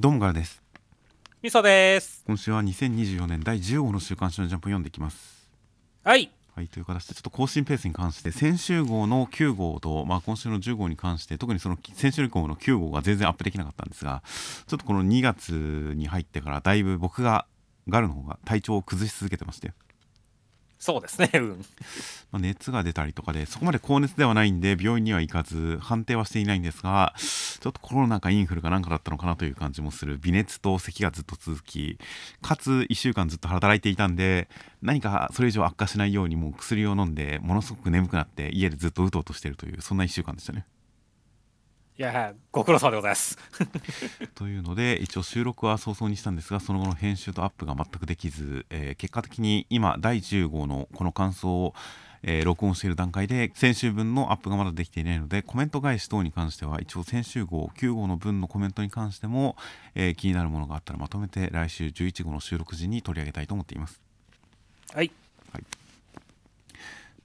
どうもからです。みそです。今週は2024年第10号の週刊誌のジャンプを読んでいきます。はい。はいという形でちょっと更新ペースに関して先週号の9号と、まあ、今週の10号に関して特にその先週号の9号が全然アップできなかったんですがちょっとこの2月に入ってからだいぶ僕がガルの方が体調を崩し続けてましてそうですね、うん。ま、熱が出たりとかでそこまで高熱ではないんで病院には行かず判定はしていないんですがちょっとコロナかインフルかなんかだったのかなという感じもする。微熱と咳がずっと続きかつ1週間ずっと働いていたんで何かそれ以上悪化しないようにもう薬を飲んでものすごく眠くなって家でずっとうとうとしてるというそんな1週間でしたね。いやご苦労様でございます。というので一応収録は早々にしたんですがその後の編集とアップが全くできず、えー、結果的に今第10号のこの感想を、えー、録音している段階で先週分のアップがまだできていないのでコメント返し等に関しては一応先週号9号の分のコメントに関しても、えー、気になるものがあったらまとめて来週11号の収録時に取り上げたいと思っています。はい、はい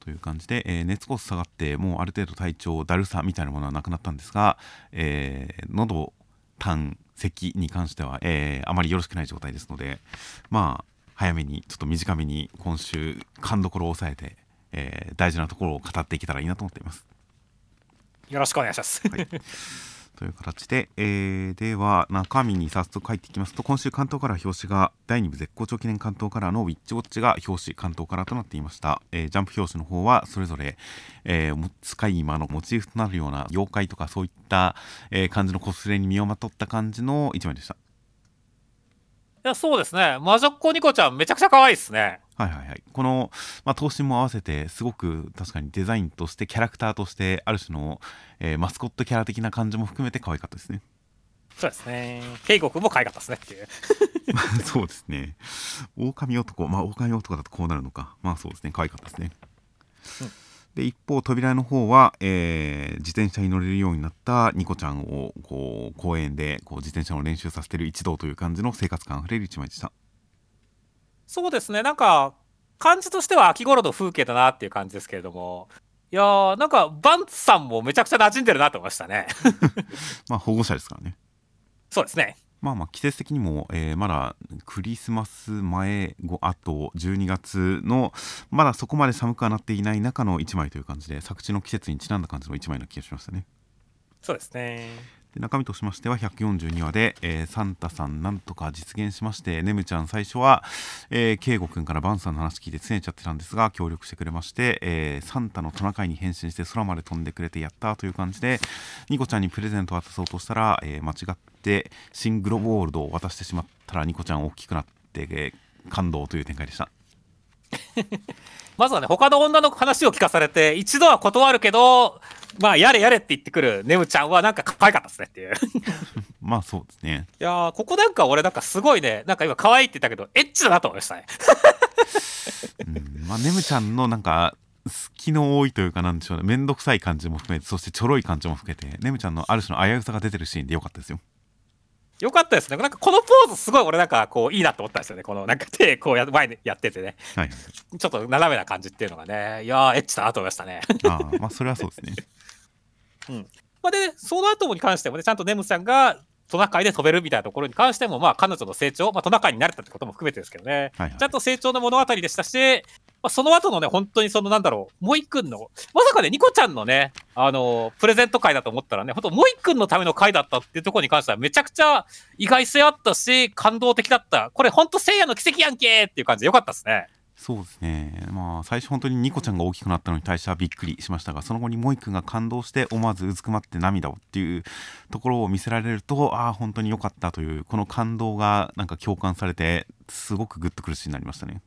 という感じで、えー、熱こそ下がってもうある程度体調だるさみたいなものはなくなったんですが、えー、喉痰咳に関しては、えー、あまりよろしくない状態ですのでまあ早めにちょっと短めに今週勘どころを抑えて、えー、大事なところを語っていけたらいいなと思っています。よろしくお願いします、はいという形で、えー、では中身に早速入っていきますと今週関東カラー表紙が第2部絶好調記念関東カラーのウィッチウォッチが表紙関東カラーとなっていました、えー、ジャンプ表紙の方はそれぞれ、えー、使い魔のモチーフとなるような妖怪とかそういった、えー、感じのコスプレに身をまとった感じの一枚でした。いやそうですね。魔女っ子ニコちゃんめちゃくちゃ可愛いですね。はいはいはい、この、まあ、頭身も合わせてすごく確かにデザインとしてキャラクターとしてある種の、えー、マスコットキャラ的な感じも含めて可愛かったですね。そうですね。圭吾君も可愛かったですねっていう。そうですね。狼男。まあ狼男だとこうなるのか。まあそうですね。可愛かったですね、うん、で一方扉の方は、えー、自転車に乗れるようになったニコちゃんをこう公園でこう自転車の練習させてる一同という感じの生活感あふれる一枚でしたそうですね、なんか、感じとしては秋頃の風景だなっていう感じですけれども、いやー、なんか、バンツさんもめちゃくちゃ馴染んでるなと思いましたね。まあ、保護者ですからね。そうですね。まあまあ季節的にも、えー、まだクリスマス前後あと12月のまだそこまで寒くはなっていない中の1枚という感じで作地の季節にちなんだ感じの1枚な気がしましたねそうですねで中身としましては142話で、えー、サンタさんなんとか実現しましてネムちゃん最初は、えー、ケイゴくんからバンさんの話聞いてつねちゃってたんですが協力してくれまして、えー、サンタのトナカイに変身して空まで飛んでくれてやったという感じでニコちゃんにプレゼントを渡そうとしたら、えー、間違ってシングロボールドを渡してしまったらニコちゃん大きくなって、えー、感動という展開でした。まずはね他の女の話を聞かされて一度は断るけどまあやれやれって言ってくるネムちゃんはなんか可愛かったですねっていう。まあそうですね。いやここなんか俺なんかすごいねなんか今可愛いって言ったけどエッチだなと思いましたね。うんまあネムちゃんのなんか隙の多いというかなんでしょうね。面倒くさい感じも含めてそしてちょろい感じも含めてネムちゃんのある種の危うさが出てるシーンでよかったですよよかったですね。なんかこのポーズすごい俺なんかこういいなと思ったんですよね。このなんか手こうや前にやっててね。はい。ちょっと斜めな感じっていうのがね。いやーエッチだなと思いましたね。ああ、まあそれはそうですね。うん。まあで、その後に関してもね、ちゃんとネムさんがトナカイで飛べるみたいなところに関しても、まあ彼女の成長、まあトナカイになれたってことも含めてですけどね。はいはい、ちゃんと成長の物語でしたし、まあ、その後のね、本当にそのなんだろう、モイくんの、まさかね、ニコちゃんのね、あの、プレゼント会だと思ったらね、本当モイくんのための会だったっていうところに関してはめちゃくちゃ意外性あったし、感動的だった。これ本当聖夜の奇跡やんけっていう感じでよかったですね。そうですね、まあ、最初、本当にニコちゃんが大きくなったのに対してはびっくりしましたが、その後にモイ君が感動して、思わずうずくまって涙をっていうところを見せられると、ああ、本当に良かったという、この感動がなんか共感されて、すごくグッとくるシーンになりましたね。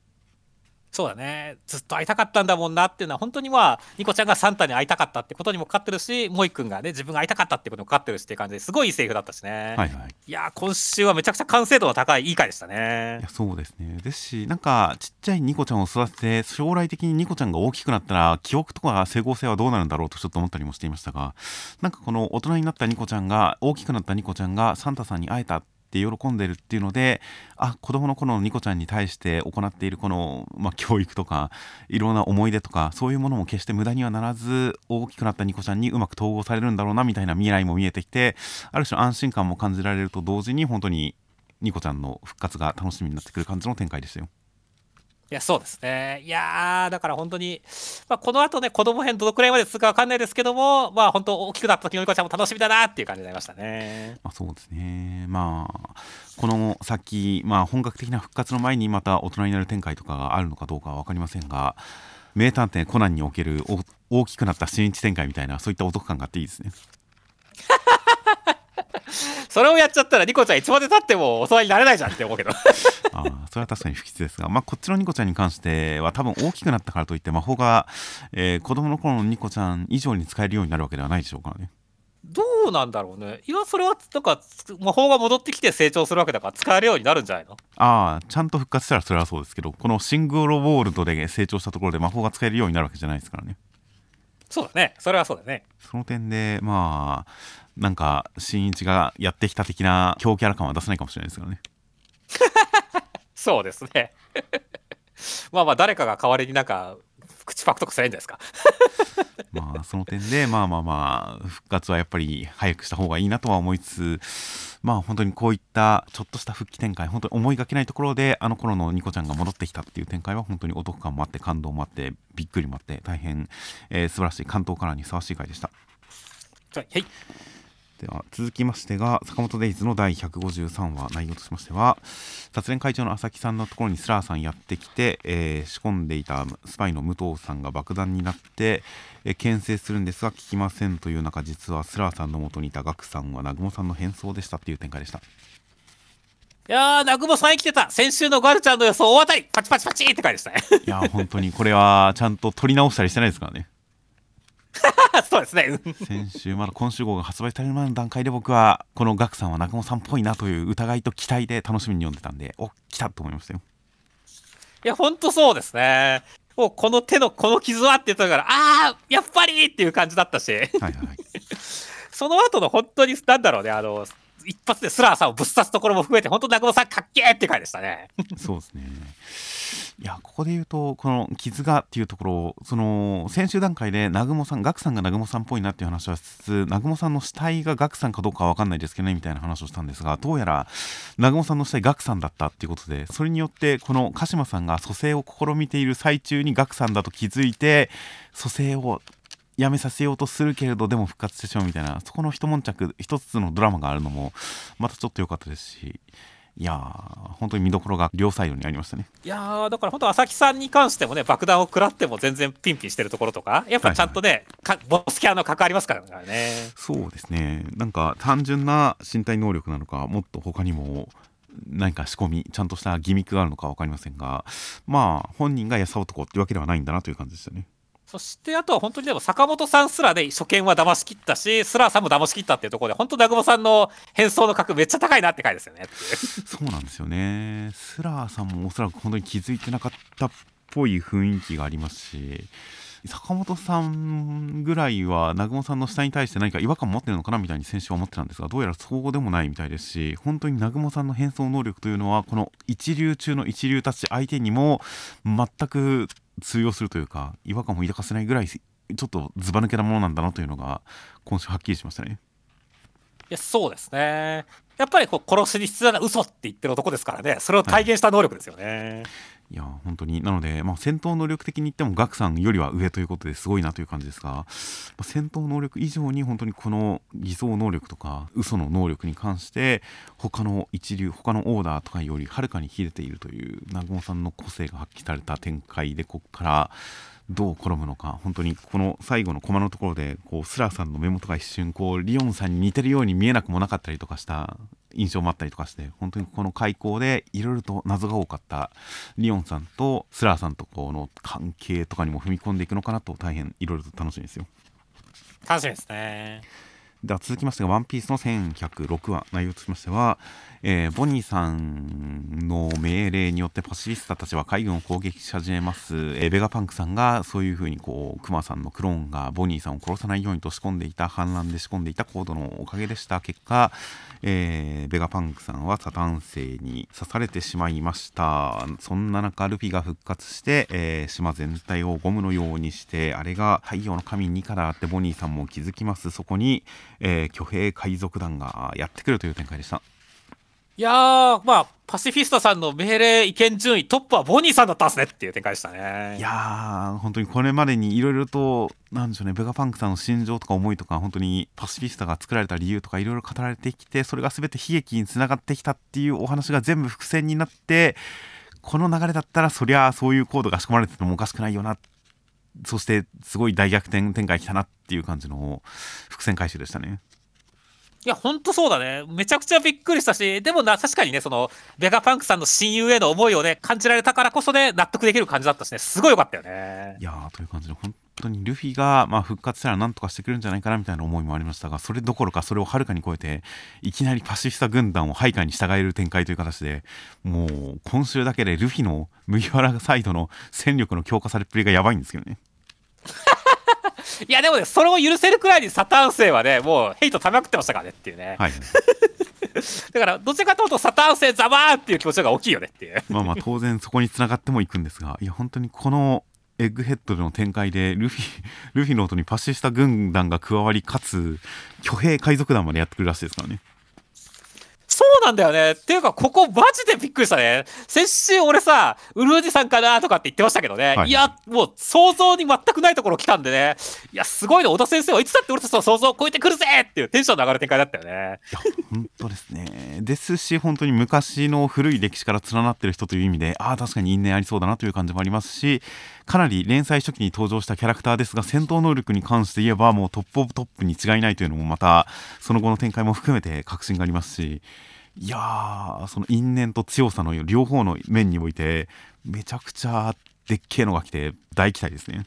そうだね。ずっと会いたかったんだもんなっていうのは本当にまあニコちゃんがサンタに会いたかったってことにもかかってるしモイ君がね自分が会いたかったってことにもかかってるしっていう感じですごいいいセリフだったしね、はいはい、いや今週はめちゃくちゃ完成度の高いいい回でしたね。いやそうですね。ですしなんかちっちゃいニコちゃんを育てて将来的にニコちゃんが大きくなったら記憶とか整合性はどうなるんだろうとちょっと思ったりもしていましたがなんかこの大人になったニコちゃんが大きくなったニコちゃんがサンタさんに会えたって喜んでるっていうのであ子供の頃のニコちゃんに対して行っているこの、まあ、教育とかいろんな思い出とかそういうものも決して無駄にはならず大きくなったニコちゃんにうまく統合されるんだろうなみたいな未来も見えてきてある種安心感も感じられると同時に本当にニコちゃんの復活が楽しみになってくる感じの展開でしたよ。いや、そうですね。いやだから本当に、まあ、この後ね、子供編どのくらいまで続くかわかんないですけども、まあ、本当大きくなった時のニコちゃんも楽しみだなっていう感じになりましたね。まあ、そうですね。まあ、この先、まあ、本格的な復活の前にまた大人になる展開とかがあるのかどうかは分かりませんが、名探偵コナンにおける大きくなった新一展開みたいな、そういったお得感があっていいですね。それをやっちゃったらニコちゃんいつまでたっても大人になれないじゃんって思うけどあそれは確かに不吉ですが、まあ、こっちのニコちゃんに関しては多分大きくなったからといって魔法が、えー、子供の頃のニコちゃん以上に使えるようになるわけではないでしょうからね。どうなんだろうね。いや、それはなんか魔法が戻ってきて成長するわけだから使えるようになるんじゃないの？ああ、ちゃんと復活したらそれはそうですけど、このシングルウォールドで成長したところで魔法が使えるようになるわけじゃないですからね。そうだね。それはそうだね。その点で、まあ、なんか、新一がやってきた的な強キャラ感は出せないかもしれないですからね。そうですね。まあまあ、誰かが代わりになんか、口パクとかすんじゃないですか。まあ、その点で、まあまあまあ、復活はやっぱり早くした方がいいなとは思いつつ、まあ本当にこういったちょっとした復帰展開、本当に思いがけないところで、あの頃のニコちゃんが戻ってきたっていう展開は本当にお得感もあって、感動もあって、びっくりもあって、大変、えー、素晴らしい関東カラーにふさわしい回でした。はい。では続きましてが坂本デイズの第153話内容としましては殺連会長の朝木さんのところにスラーさんやってきて、えー、仕込んでいたスパイの武藤さんが爆弾になって、えー、牽制するんですが聞きませんという中実はスラーさんの元にいたガクさんは南雲さんの変装でしたっていう展開でした。いやー、南雲さん生きてた。先週のガルちゃんの予想大当たりパチパチパチって書いてしたね。いやー、本当にこれはちゃんと取り直したりしてないですからね そうですね。先週まだ今週号が発売される前の段階で僕はこのガクさんは中野さんっぽいなという疑いと期待で楽しみに読んでたんでお来たと思いましたよ。いやほんとそうですね。もうこの手のこの傷はって言ったからああやっぱりっていう感じだったし。はいはい、その後の本当になんだろうねあの一発でスラーさんをぶっ刺すところも含めて本当中野さんかっけーって回でしたね。そうですねいやここで言うとこの傷がっていうところその先週段階で南雲さんガクさんが南雲さんっぽいなっていう話はしつつ南雲さんの死体がガクさんかどうかは分かんないですけどねみたいな話をしたんですがどうやら南雲さんの死体ガクさんだったっていうことでそれによってこの鹿島さんが蘇生を試みている最中にガクさんだと気づいて蘇生をやめさせようとするけれどでも復活してしまうみたいなそこの一悶着一つのドラマがあるのもまたちょっと良かったですしいや本当に見どころが両サイドにありましたね。いやだから本当朝木さんに関してもね爆弾を食らっても全然ピンピンしてるところとかやっぱちゃんとね、はいはい、ボスキャラの関わりますからねそうですね。なんか単純な身体能力なのかもっと他にも何か仕込みちゃんとしたギミックがあるのか分かりませんがまあ本人が優男っていうわけではないんだなという感じでしたねそしてあとは本当にでも坂本さんすらで初見は騙し切ったし、スラーさんも騙し切ったっていうところで、本当、南雲さんの変装の格めっちゃ高いなって回ですよね。そうなんですよね。スラーさんもおそらく本当に気づいてなかったっぽい雰囲気がありますし、坂本さんぐらいは南雲さんの下に対して何か違和感を持ってるのかなみたいに選手は思ってたんですがどうやらそうでもないみたいですし本当に南雲さんの変装能力というのはこの一流中の一流たち相手にも全く通用するというか違和感も抱かせないぐらいちょっとずば抜けなものなんだなというのが今週はっきりしましたね。いやそうですねやっぱりこう殺しに必要な嘘って言ってる男ですからねそれを体現した能力ですよね。はいいや本当に。なので、まあ、戦闘能力的に言ってもガクさんよりは上ということですごいなという感じですが、まあ、戦闘能力以上に本当にこの偽装能力とか嘘の能力に関して他の一流他のオーダーとかよりはるかに秀でているという南雲さんの個性が発揮された展開でここからどう転ぶのか本当にこの最後のコマのところでこうスラーさんの目元が一瞬こうリオンさんに似てるように見えなくもなかったりとかした印象もあったりとかして本当にこの開口でいろいろと謎が多かったリオンさんとスラーさんとこの関係とかにも踏み込んでいくのかなと大変いろいろと楽しみですよ。楽しみですね。では続きましてが、ワンピースの1106話、内容としましては、えー、ボニーさんの命令によってパシフィスタたちは海軍を攻撃し始めます。えー、ベガパンクさんがそういうふうにこう、クマさんのクローンがボニーさんを殺さないようにと仕込んでいた、反乱で仕込んでいたコードのおかげでした。結果、えー、ベガパンクさんはサタン星に刺されてしまいました。そんな中、ルフィが復活して、えー、島全体をゴムのようにして、あれが太陽の神2からあってボニーさんも気づきます。そこに、えー、巨兵海賊団がやってくるという展開でした。いやー、まあ、パシフィスタさんの命令意見順位トップはボニーさんだったんですねっていう展開でしたね。いやー、本当にこれまでにいろいろと、なんでしょうね、ベガパンクさんの心情とか思いとか、本当にパシフィスタが作られた理由とかいろいろ語られてきて、それが全て悲劇につながってきたっていうお話が全部伏線になって、この流れだったら、そりゃそういうコードが仕込まれててもおかしくないよな、そしてすごい大逆転展開きたなっていう感じの伏線回収でしたね。いや、ほんとそうだね。めちゃくちゃびっくりしたし、でもな、確かにね、その、ベガパンクさんの親友への思いをね、感じられたからこそね、納得できる感じだったしね、すごい良かったよね。いやー、という感じで、本当にルフィが、まあ、復活したら何とかしてくれるんじゃないかなみたいな思いもありましたが、それどころかそれをはるかに超えて、いきなりパシフィスタ軍団を配下に従える展開という形で、もう、今週だけでルフィの麦わらサイドの戦力の強化されっぷりがやばいんですけどね。いやでもね、それを許せるくらいにサタン星はね、もうヘイト溜まくってましたからねっていうね。はい、だから、どちらかというとサタン星ザバーっていう気持ちが大きいよねっていう。まあまあ、当然そこにつながってもいくんですが、いや、本当にこのエッグヘッドでの展開でルフィ、ルフィの音にパッシした軍団が加わり、かつ、巨兵海賊団までやってくるらしいですからね。そうなんだよね。っていうか、ここマジでびっくりしたね。先週俺さ、ウルージさんかなとかって言ってましたけどね。はい、いや、もう想像に全くないところ来たんでね。いや、すごいね。小田先生はいつだって俺たちの想像を超えてくるぜっていうテンションの上がる展開だったよね。いや、本当ですね。ですし、本当に昔の古い歴史から連なってる人という意味で、ああ、確かに因縁ありそうだなという感じもありますし、かなり連載初期に登場したキャラクターですが、戦闘能力に関して言えば、もうトップオブトップに違いないというのもまた、その後の展開も含めて確信がありますし、いやーその因縁と強さの両方の面においてめちゃくちゃでっけえのが来て大期待ですね。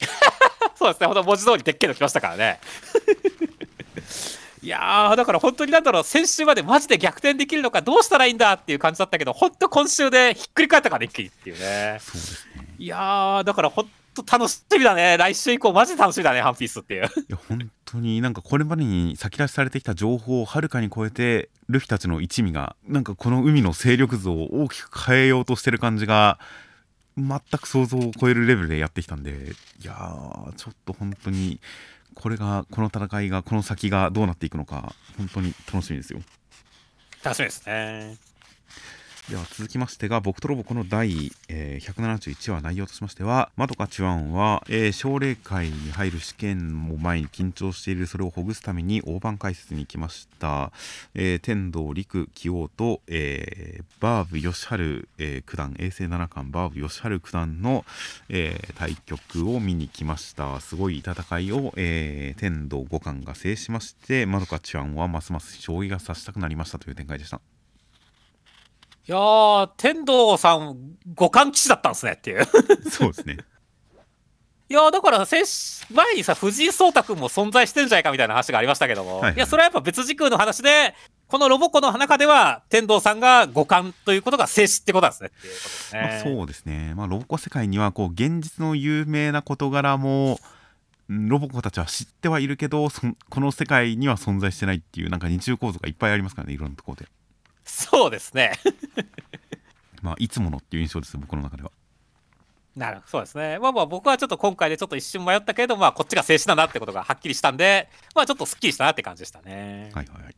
そうですね。ほんと文字通りでっけえの来ましたからね。いやーだから本当になんだろう先週までマジで逆転できるのかどうしたらいいんだっていう感じだったけど本当今週でひっくり返ったから一気にっていうね。そうですねいやーだから本と楽しみだね。来週以降、マジで楽しみだね、ハンピースっていう。いや、本当になんかこれまでに先出しされてきた情報をはるかに超えて、ルフィたちの一味が、なんかこの海の勢力図を大きく変えようとしてる感じが、全く想像を超えるレベルでやってきたんで、いやー、ちょっと本当に、これが、この戦いが、この先がどうなっていくのか、本当に楽しみですよ。楽しみですね。では続きましてが、僕とロボコの第、えー、171話内容としましては、まどかチュアンは、えー、奨励会に入る試験を前に緊張しているそれをほぐすために大盤解説に行きました。えー、天童陸清王と、えー、バーブ義治、えー、九段、衛星七冠バーブ義治九段の、えー、対局を見に来ました。すごい戦いを、えー、天童五冠が制しまして、まどかチュアンはますます将棋が指したくなりましたという展開でした。いやー、天童さん、五冠騎士だったんですねっていう。そうですね。いやだから、前にさ、藤井聡太君も存在してるんじゃないかみたいな話がありましたけども、はいはい、いや、それはやっぱ別時空の話で、このロボコの中では、天童さんが五冠ということが静止ってことなんですねすね。まあ、そうですね。まあ、ロボコ世界には、こう、現実の有名な事柄も、ロボコたちは知ってはいるけど、この世界には存在してないっていう、なんか二重構造がいっぱいありますからね、いろんなところで。そうですね。まあいつものっていう印象です僕の中では。なるそうですね。まあまあ僕はちょっと今回でちょっと一瞬迷ったけれどまあこっちが静止だなってことがはっきりしたんでまあちょっとすっきりしたなって感じでしたね。はいはいはい。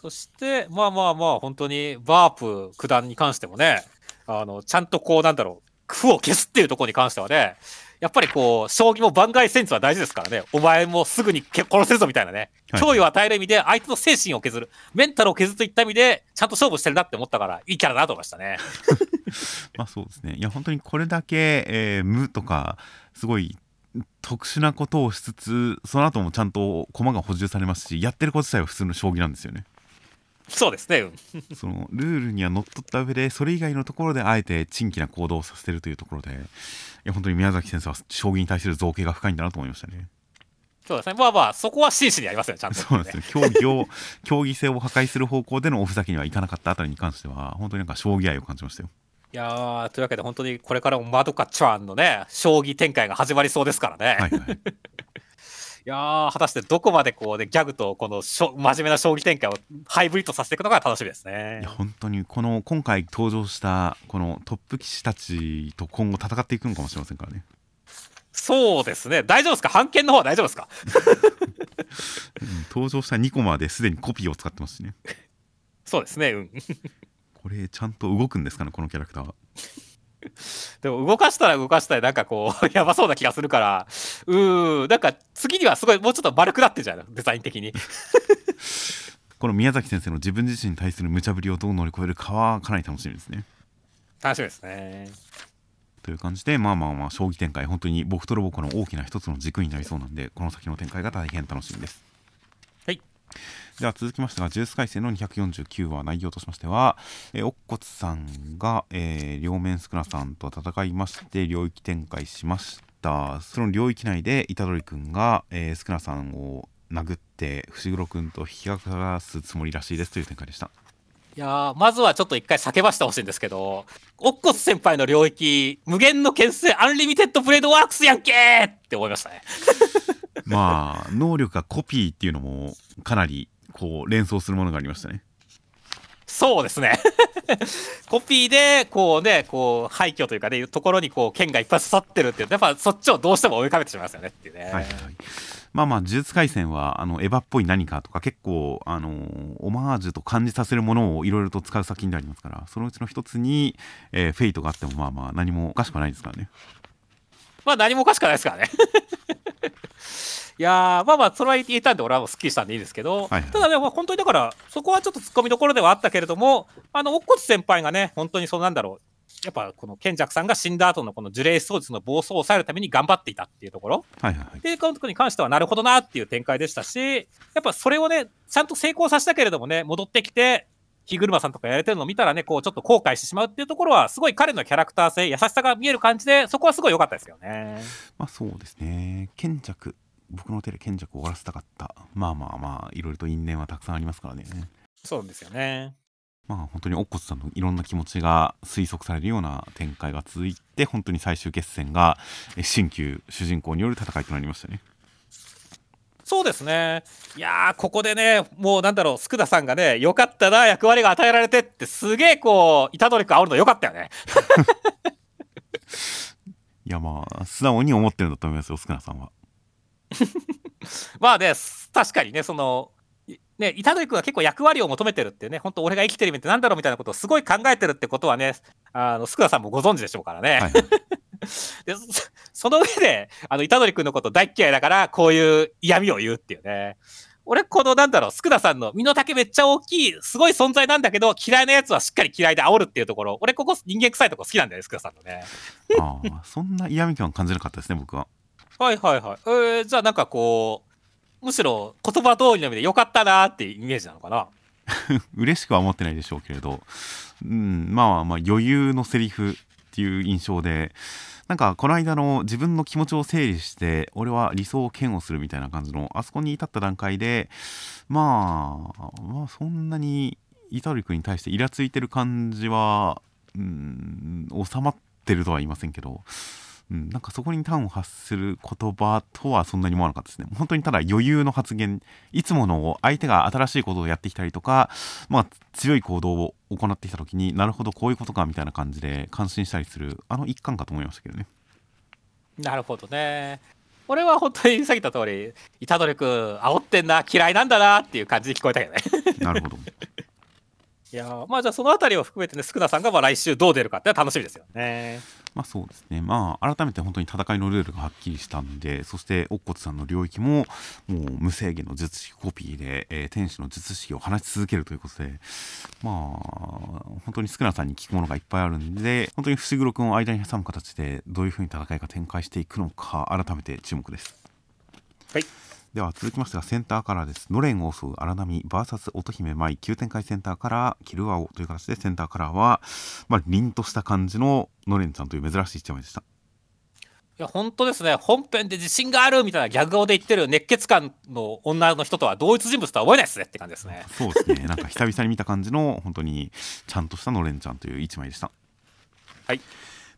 そしてまあまあまあ本当にバープ九段に関してもねあのちゃんとこうなんだろう苦を消すっていうところに関してはねやっぱりこう、将棋も番外戦術は大事ですからね。お前もすぐに殺せるぞみたいなね。脅威を与える意味で相手の精神を削る。メンタルを削るといった意味で、ちゃんと勝負してるなって思ったから、いいキャラだなと思いましたね。まあそうですね。いや、本当にこれだけ、えー、無とか、すごい特殊なことをしつつ、その後もちゃんと駒が補充されますし、やってること自体は普通の将棋なんですよね。そうですね、そのルールにはのっとった上でそれ以外のところであえて珍奇な行動をさせてるというところでいや本当に宮崎先生は将棋に対する造形が深いんだなと思いましたねそうですね。まあまあ、そこは真摯にやりますよ、ちゃんと、ね、そうですね。競技を、競技性を破壊する方向でのおふざけにはいかなかったあたりに関しては、本当になんか将棋愛を感じましたよ。いやというわけで本当にこれからもまどかちゃんのね、将棋展開が始まりそうですからね。はいはいいや果たしてどこまでこう、ね、ギャグとこのしょ真面目な将棋展開をハイブリッドさせていくのが楽しみですね。いや本当にこの今回登場したこのトップ棋士たちと今後戦っていくのかもしれませんからね。そうですね。大丈夫ですか？判件の方は大丈夫ですか、うん、登場した2コマですでにコピーを使ってますしね。そうですね。うん。これちゃんと動くんですかねこのキャラクターは。でも動かしたら動かしたらなんかこう やばそうな気がするからうーなんか次にはすごいもうちょっと丸くなってんじゃないの？デザイン的に。この宮崎先生の自分自身に対する無茶ぶりをどう乗り越えるかはかなり楽しみですね。楽しみですね。という感じでまあまあまあ将棋展開本当に僕とロボコの大きな一つの軸になりそうなんでこの先の展開が大変楽しみです。はいでは続きましてが、ジュース回戦の249話内容としましては、えー、おっこつさんが、えー、両面宿儺さんと戦いまして、領域展開しました。その領域内で、虎杖君が、えー、宿儺さんを殴って、伏黒君と引き離すつもりらしいですという展開でした。いやまずはちょっと一回叫ばしてほしいんですけど、おっこつ先輩の領域、無限の剣製 Unlimited Blade Works やんけーって思いましたね。まあ、能力がコピーっていうのもかなりこう連想するものがありましたね。そうですね コピーでこうねこう廃墟というかねいうところにこう剣がいっぱい刺さってるっていうやっぱそっちをどうしても追いかけてしまいますよねっていうね。はいはい、まあまあ呪術廻戦はあのエヴァっぽい何かとか結構あのオマージュと感じさせるものをいろいろと使う作品でありますからそのうちの一つに、えー、フェイトがあってもまあまあ何もおかしくないですからね。まあ何もおかしくないですからね いやまあまあ、それは言えたんで、俺はもうすっきりしたんでいいですけど、はいはい、ただね、まあ、本当にだから、そこはちょっと突っ込みどころではあったけれども、あの、乙骨先輩がね、本当にそうなんだろう、やっぱこの賢弱さんが死んだ後のこの呪霊装術の暴走を抑えるために頑張っていたっていうところ、はいはい、で、このところに関してはなるほどなっていう展開でしたし、やっぱそれをね、ちゃんと成功させたけれどもね、戻ってきて、日車さんとかやれてるのを見たらね、こうちょっと後悔してしまうっていうところは、すごい彼のキャラクター性、優しさが見える感じで、そこはすごい良かったですよね。まあそうですね。賢弱僕の手で賢弱を終わらせたかったまあまあまあいろいろと因縁はたくさんありますからねそうですよねまあ本当におっこつさんのいろんな気持ちが推測されるような展開が続いて本当に最終決戦が新旧主人公による戦いとなりましたねそうですね。いやここでね、もうなんだろう、佃田さんがね、よかったな、役割が与えられてって、すげえこう、虎杖君煽るのよかったよね。いやまあ、素直に思ってるんだと思いますよ、佃田さんは。まあね、確かにね、その、ね、虎杖君は結構役割を求めてるってね、本当俺が生きてる意味ってなんだろうみたいなことをすごい考えてるってことはね、あの、スクラさんもご存知でしょうからね。はい、でその上で、あの、虎杖君のこと大嫌いだから、こういう嫌味を言うっていうね。俺、この、なんだろう、スクダさんの身の丈めっちゃ大きい、すごい存在なんだけど、嫌いなやつはしっかり嫌いで煽るっていうところ、俺、ここ人間臭いとこ好きなんだよね、スクダさんのね。ああ、そんな嫌味感感じなかったですね、僕は。はいはいはい。えー、じゃあなんかこう、むしろ言葉通りの意味でよかったなっていうイメージなのかな？嬉しくは思ってないでしょうけれど、うん、まあまあ余裕のセリフっていう印象で、なんかこの間の自分の気持ちを整理して俺は理想を嫌悪するみたいな感じのあそこに至った段階でまあまあそんなにイタリ君に対してイラついてる感じはうん収まってるとは言いませんけどうん、なんかそこに端を発する言葉とはそんなに思わなかったですね。本当にただ余裕の発言、いつもの相手が新しいことをやってきたりとか、まあ強い行動を行ってきた時になるほどこういうことかみたいな感じで感心したりする、あの一環かと思いましたけどね。なるほどね。俺は本当にさっき言った通り、虎杖君煽ってんな、嫌いなんだなっていう感じで聞こえたけどね。なるほど。いやまあじゃあその辺りを含めてね、スクナさんがまあ来週どう出るかって楽しみですよね。まあそうですね。まあ改めて本当に戦いのルールがはっきりしたんで、そして乙骨さんの領域ももう無制限の術式コピーで、えー、天使の術式を話し続けるということで、まあ本当にスクナさんに聞くものがいっぱいあるんで、本当に伏黒君を間に挟む形でどういうふうに戦いが展開していくのか改めて注目です。はい。では続きましてはセンターカラーです。ノレンを襲う荒波 VS 乙姫舞。急展開センターカラーキルアオという形でセンターカラーは、まあ、凛とした感じのノレンちゃんという珍しい一枚でした。いいや本当ですね。本編で自信があるみたいなギャグ顔で言ってる熱血感の女の人とは同一人物とは思えないですねって感じですね。そうですね。なんか久々に見た感じの本当にちゃんとしたのれんちゃんという一枚でした。はい。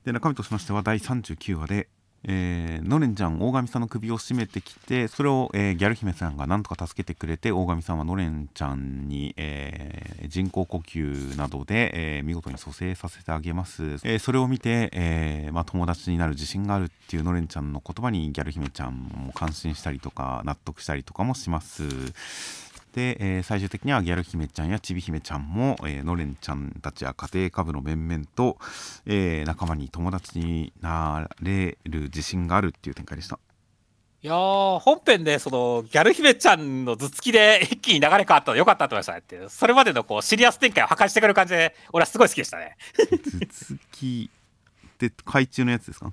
で中身としましては第39話でえー、のれんちゃん大神さんの首を絞めてきてそれを、えー、ギャル姫さんがなんとか助けてくれて大神さんはのれんちゃんに、えー、人工呼吸などで、えー、見事に蘇生させてあげます、えー、それを見て、えーまあ、友達になる自信があるっていうのれんちゃんの言葉にギャル姫ちゃんも感心したりとか納得したりとかもします。で、えー、最終的にはギャル姫ちゃんやちび姫ちゃんも、えー、のれんちゃんたちや家庭科部の面々と、えー、仲間に友達になれる自信があるっていう展開でした。いや本編でそのギャル姫ちゃんの頭突きで一気に流れ変わったのよかったと思いましたねってそれまでのこうシリアス展開を破壊してくる感じで俺はすごい好きでしたね。頭突きって海中のやつですか？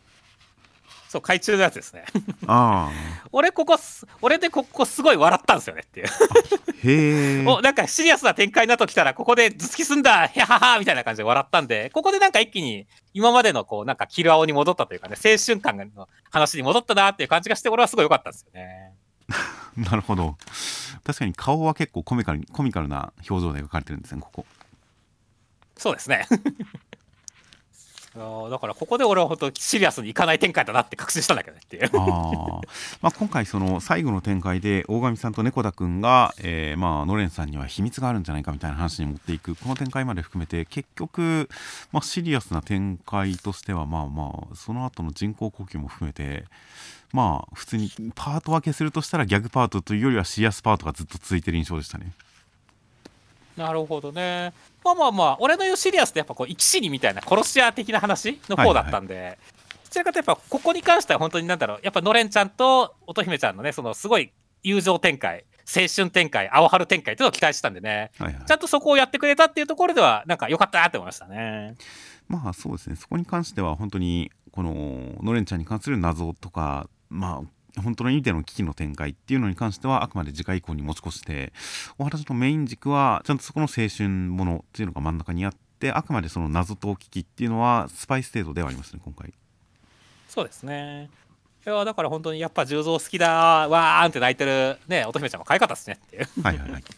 そう海中のやつですね。ああ。俺ここ俺でここすごい笑ったんですよねっていう。へえ。おなんかシリアスな展開になっときたらここで頭突きすんだへははみたいな感じで笑ったんでここでなんか一気に今までのこうなんかキルアオに戻ったというかね青春感の話に戻ったなっていう感じがして俺はすごい良かったんですよね。なるほど。確かに顔は結構コミカルコミカルな表情で描かれてるんですねここ。そうですねだからここで俺は本当シリアスにいかない展開だなって確信したんだけどねっていう、まあ、今回その最後の展開で大神さんと猫田君が、えー、まあのれんさんには秘密があるんじゃないかみたいな話に持っていくこの展開まで含めて結局、まあ、シリアスな展開としてはまあまあその後の人工呼吸も含めてまあ普通にパート分けするとしたらギャグパートというよりはシリアスパートがずっと続いてる印象でしたね。なるほどね。まあまあまあ、俺の言うシリアスってやっぱこう、生き死にみたいな殺し屋的な話の方だったんで、はいはい、どちらかとやっぱここに関しては本当になんだろう、やっぱのれんちゃんと乙姫ちゃんのね、そのすごい友情展開、青春展開、青春展開っていうのを期待してたんでね、はいはい、ちゃんとそこをやってくれたっていうところでは、なんか良かったなって思いましたね。まあそうですね、そこに関しては本当に、こののれんちゃんに関する謎とか、まあ本当の意味での危機の展開っていうのに関してはあくまで次回以降に持ち越してお話のメイン軸はちゃんとそこの青春ものっていうのが真ん中にあってあくまでその謎と危機っていうのはスパイス程度ではありますね今回。そうですね。いやだから本当にやっぱ重蔵好きだわーんって泣いてるね乙姫ちゃんも可愛かったですねっていう。はいはいはい。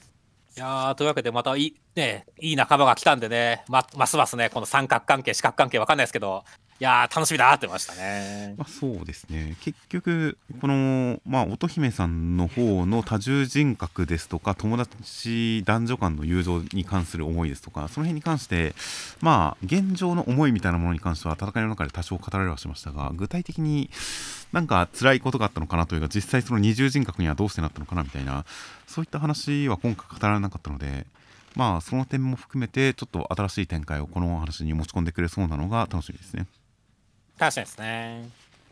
いやというわけでまたいい,、ね、いい仲間が来たんでね、まますますねこの三角関係四角関係わかんないですけどいや楽しみだってましたね。まあ、そうですね結局この、まあ、乙姫さんの方の多重人格ですとか友達男女間の友情に関する思いですとかその辺に関してまあ現状の思いみたいなものに関しては戦いの中で多少語られはしましたが具体的になんか辛いことがあったのかなというか実際その二重人格にはどうしてなったのかなみたいなそういった話は今回語られなかったので。まあその点も含めてちょっと新しい展開をこの話に持ち込んでくれそうなのが楽しみですね。確かにですね。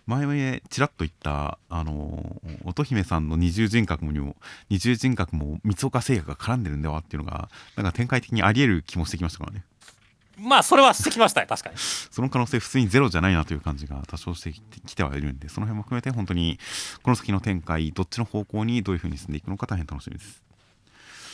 前々ちらっと言ったあの乙姫さんの二重人格にも二重人格も三岡製薬が絡んでるんではっていうのがなんか展開的にありえる気もしてきましたからね。まあそれはしてきましたね確かに。その可能性普通にゼロじゃないなという感じが多少してきてはいるんでその辺も含めて本当にこの先の展開どっちの方向にどういうふうに進んでいくのか大変楽しみです。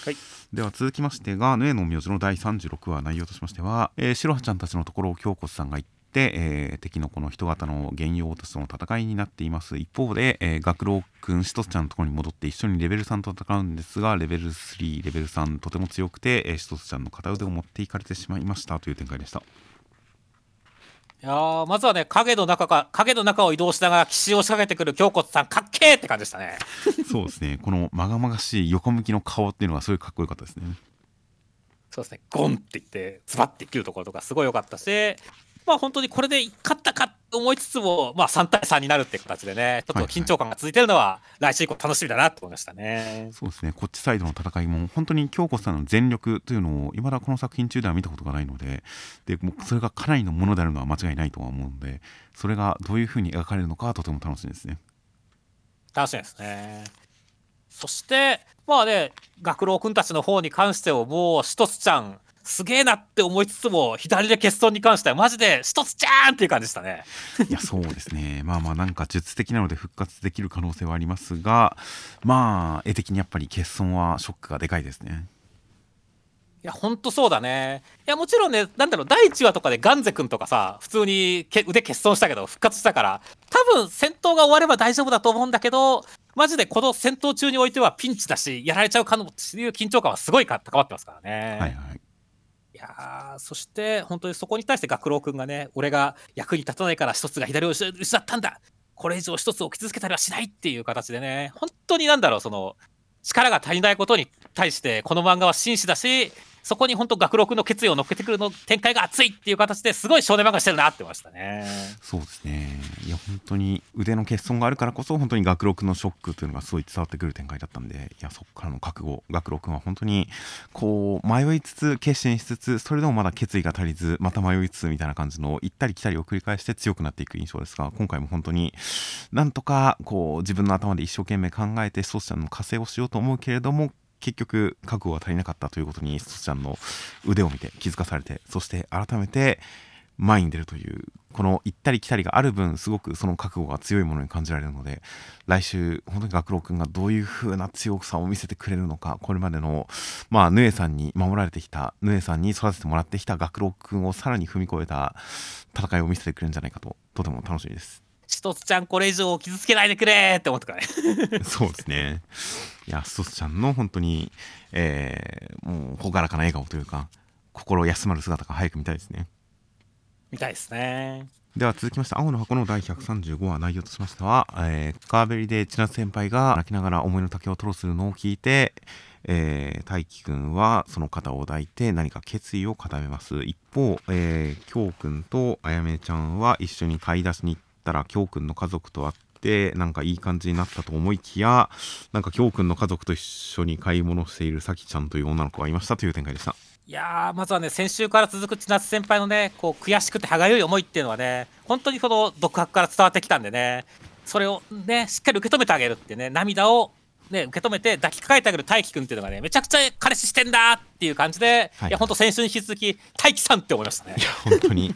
はい、では続きましてが「ヌエの名字」の第36話内容としましては、えー、白羽ちゃんたちのところを京子さんが行って、えー、敵のこの人型の原用としての戦いになっています。一方で、えー、学郎くんしとつちゃんのところに戻って一緒にレベル3と戦うんですがレベル3レベル3とても強くて、えー、しとつちゃんの片腕を持っていかれてしまいました。という展開でした。いやまずはね影の中か影の中を移動しながら奇襲を仕掛けてくる京骨さんかっけーって感じでしたね。そうですね。このまがまがしい横向きの顔っていうのがすごいかっこよかったですね。そうですね。ゴンって言ってズバッて切るところとかすごい良かったしまあ本当にこれで勝ったかと思いつつも、まあ3対3になるっていう形でね、ちょっと緊張感が続いてるのは、来週以降楽しみだなと思いましたね。そうですね、こっちサイドの戦いも、本当に京子さんの全力というのを、いまだこの作品中では見たことがないので、でもそれがかなりのものであるのは間違いないとは思うので、それがどういうふうに描かれるのか、とても楽しみですね。楽しみですね。そして、まあね、学郎君たちの方に関しては、もう、しとつちゃん、すげえなって思いつつも左で欠損に関してはマジで一つじゃーんっていう感じでしたねいやそうですね まあまあなんか術的なので復活できる可能性はありますがまあ絵的にやっぱり欠損はショックがでかいですねいや、ほんとそうだね。いや、もちろんね、なんだろう、第1話とかでガンゼ君とかさ、普通にけ腕欠損したけど、復活したから、多分戦闘が終われば大丈夫だと思うんだけど、マジでこの戦闘中においてはピンチだし、やられちゃうかもっていう緊張感はすごい高まってますからね。はいはい。いやそして本当にそこに対して学郎君がね、俺が役に立たないから一つが左を失ったんだ。これ以上一つ置き続けたりはしないっていう形でね、本当になんだろう、その、力が足りないことに対して、この漫画は真摯だし、そこに本当学録の決意を乗っけてくるの展開が熱いっていう形ですごい少年漫画してるなってましたね。そうですね。いや本当に腕の欠損があるからこそ本当に学録のショックというのがすごい伝わってくる展開だったんで、いやそこからの覚悟、学録は本当にこう迷いつつ決心しつつ、それでもまだ決意が足りず、また迷いつつみたいな感じの行ったり来たりを繰り返して強くなっていく印象ですが、今回も本当になんとかこう自分の頭で一生懸命考えてソースちゃんの加勢をしようと思うけれども結局覚悟が足りなかったということにソちゃんの腕を見て気づかされてそして改めて前に出るというこの行ったり来たりがある分すごくその覚悟が強いものに感じられるので来週本当に学郎君がどういう風な強さを見せてくれるのかこれまでのまあヌエさんに守られてきたヌエさんに育ててもらってきた学郎君をさらに踏み越えた戦いを見せてくれるんじゃないかととても楽しみです。一つちゃんこれ以上傷つけないでくれって思ってからね。そうですね。いや一つちゃんの本当にえー、もう朗らかな笑顔というか心休まる姿が早く見たいですね。見たいですね。では続きまして青の箱の第135話内容としましては、えー、川べりで千夏先輩が泣きながら思いの丈を吐露するのを聞いてえー、大輝くんはその肩を抱いて何か決意を固めます。一方、えー、京くんとあやめちゃんは一緒に買い出しに行ったら京くんの家族と会ってなんかいい感じになったと思いきやなんか京くんの家族と一緒に買い物しているさきちゃんという女の子がいましたという展開でした。いやまずはね先週から続く千夏先輩のねこう悔しくて歯がゆい思いっていうのはね本当にその独白から伝わってきたんでねそれをねしっかり受け止めてあげるってね涙をね、受け止めて抱きかかえてあげる大輝くんっていうのがねめちゃくちゃ彼氏してんだっていう感じで、はい、いや本当先週に引き続き大輝さんって思いましたね。いや本当に。い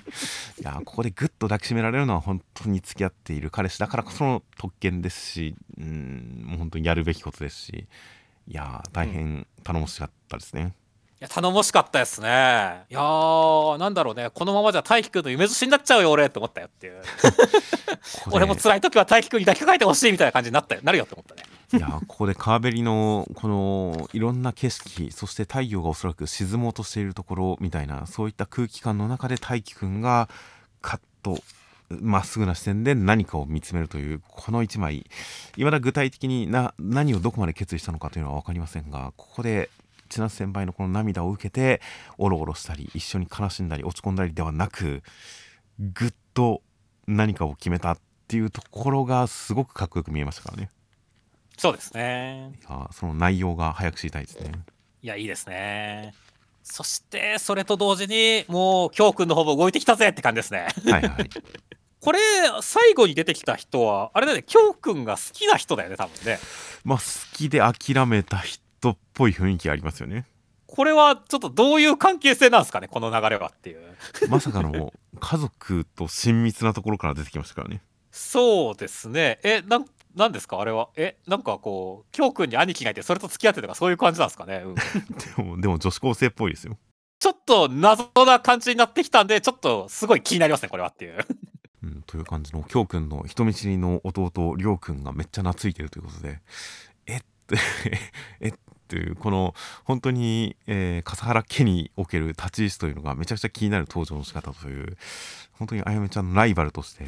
やここでぐっと抱きしめられるのは本当に付き合っている彼氏だからこその特権ですしうんもう本当にやるべきことですしいや大変頼もしかったですね、うんいや、頼もしかったですね。いやー、なんだろうね。このままじゃ大輝くんの夢寿司になっちゃうよ、俺って思ったよっていう。俺も辛い時は大輝くんに抱きかかえてほしいみたいな感じになったよ、なるよって思ったね。いやここで川べりのこのいろんな景色そして太陽がおそらく沈もうとしているところみたいなそういった空気感の中で大輝くんがカッとまっすぐな視線で何かを見つめるというこの1枚いまだ具体的にな何をどこまで決意したのかというのは分かりませんがここで千夏先輩のこの涙を受けておろおろしたり一緒に悲しんだり落ち込んだりではなくぐっと何かを決めたっていうところがすごくかっこよく見えましたからね。そうですね。あその内容が早く知りたいですね。いや、いいですね。そして、それと同時に、もう、京くんの方も動いてきたぜって感じですね。はいはい。これ、最後に出てきた人は、あれだね、京くんが好きな人だよね、多分ね。まあ、好きで諦めた人っぽい雰囲気ありますよね。これはちょっとどういう関係性なんですかね、この流れはっていう。まさかの家族と親密なところから出てきましたからね。そうですね。え、なん何ですかあれは？えなんかこう京くんに兄貴がいてそれと付き合ってとかそういう感じなんですかね、うん、でもでも女子高生っぽいですよちょっと謎な感じになってきたんでちょっとすごい気になりますねこれはっていう うん、という感じの京くんの人見知りの弟りょうくんがめっちゃ懐いてるということでえっ えっていうこの本当に、えー、笠原家における立ち位置というのがめちゃくちゃ気になる登場の仕方という本当にあやめちゃんのライバルとして、い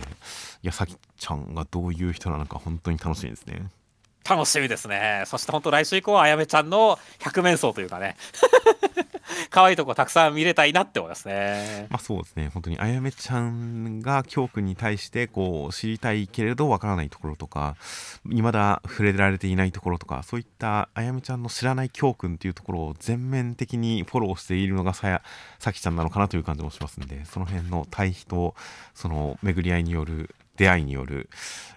やさきちゃんがどういう人なのか本当に楽しみですね。楽しみですね。そして本当来週以降はあやめちゃんの百面相というかね可愛いとこたくさん見れたいなって思いますね。まあそうですね。本当にあやめちゃんが京くんに対してこう知りたいけれどわからないところとか、未だ触れられていないところとか、そういったあやめちゃんの知らない京くんっていうところを全面的にフォローしているのがさやさきちゃんなのかなという感じもしますんで、その辺の対比とその巡り合いによる出会いによる、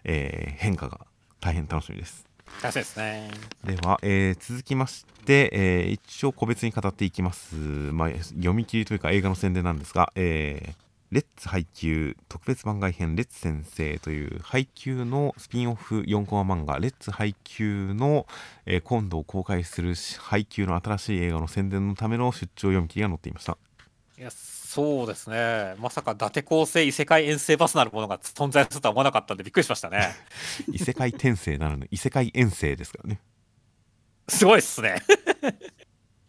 えー、変化が大変楽しみです。ですね。では、えー、続きまして、えー、一応個別に語っていきます、まあ、読み切りというか映画の宣伝なんですが、えー、レッツ配給特別番外編レッツ先生という配給のスピンオフ4コマ漫画レッツ配給の、えー、今度公開する配給の新しい映画の宣伝のための出張読み切りが載っていましたそうですね。まさか伊達構成異世界遠征バスなるものが存在するとは思わなかったんでびっくりしましたね。異世界転生ならぬ異世界遠征ですからね。すごいっすね。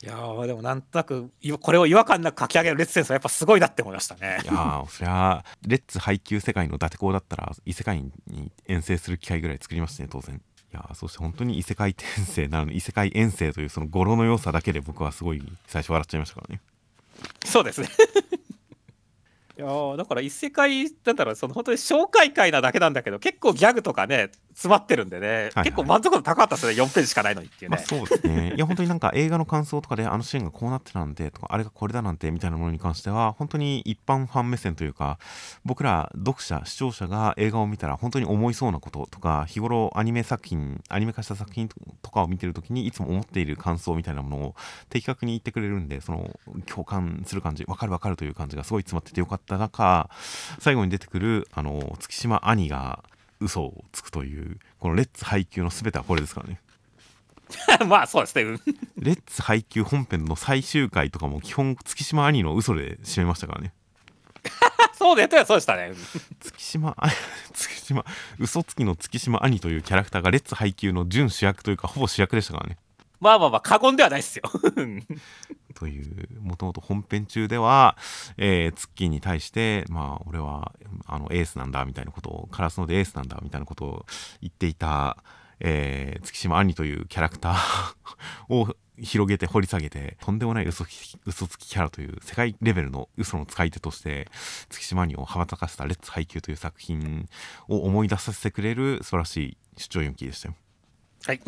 いやでもなんとなくこれを違和感なく書き上げるレッツセンスはやっぱすごいなって思いましたね。いやそりゃレッツ配給世界の伊達校だったら異世界に遠征する機会ぐらい作りましたね当然。いやそして本当に異世界転生なのに異世界遠征というその語呂の良さだけで僕はすごい最初笑っちゃいましたからねそうですね。いやだから異世界だろうその本当に紹介会なだけなんだけど結構ギャグとかね詰まってるんでね、はいはい、結構満足度高かったですね4ページしかないのにっていうね、まあ、そうですね。いや本当になんか映画の感想とかであのシーンがこうなってたんでとかあれがこれだなんてみたいなものに関しては本当に一般ファン目線というか僕ら読者視聴者が映画を見たら本当に思いそうなこととか日頃アニメ作品アニメ化した作品とかを見てる時にいつも思っている感想みたいなものを的確に言ってくれるんでその共感する感じ分かる分かるという感じがすごい詰まっててよかった中最後に出てくるあの月島兄が嘘をつくというこのレッツ配給の全てはこれですからね。まあそうですね。レッツ配給本編の最終回とかも基本月島兄の嘘で締めましたからね。そうでそうでしたね。月島 月島嘘つきの月島兄というキャラクターがレッツ配給の準主役というかほぼ主役でしたからね。まあまあまあ過言ではないですよというもともと本編中では、えー、ツッキーに対してまあ俺はあのエースなんだみたいなことをカラスのでエースなんだみたいなことを言っていた、えー、月島兄というキャラクター を広げて掘り下げてとんでもない嘘嘘つきキャラという世界レベルの嘘の使い手として月島兄を羽ばたかせた「レッツ配給」という作品を思い出させてくれる素晴らしい出張読み切りでしたよ。はい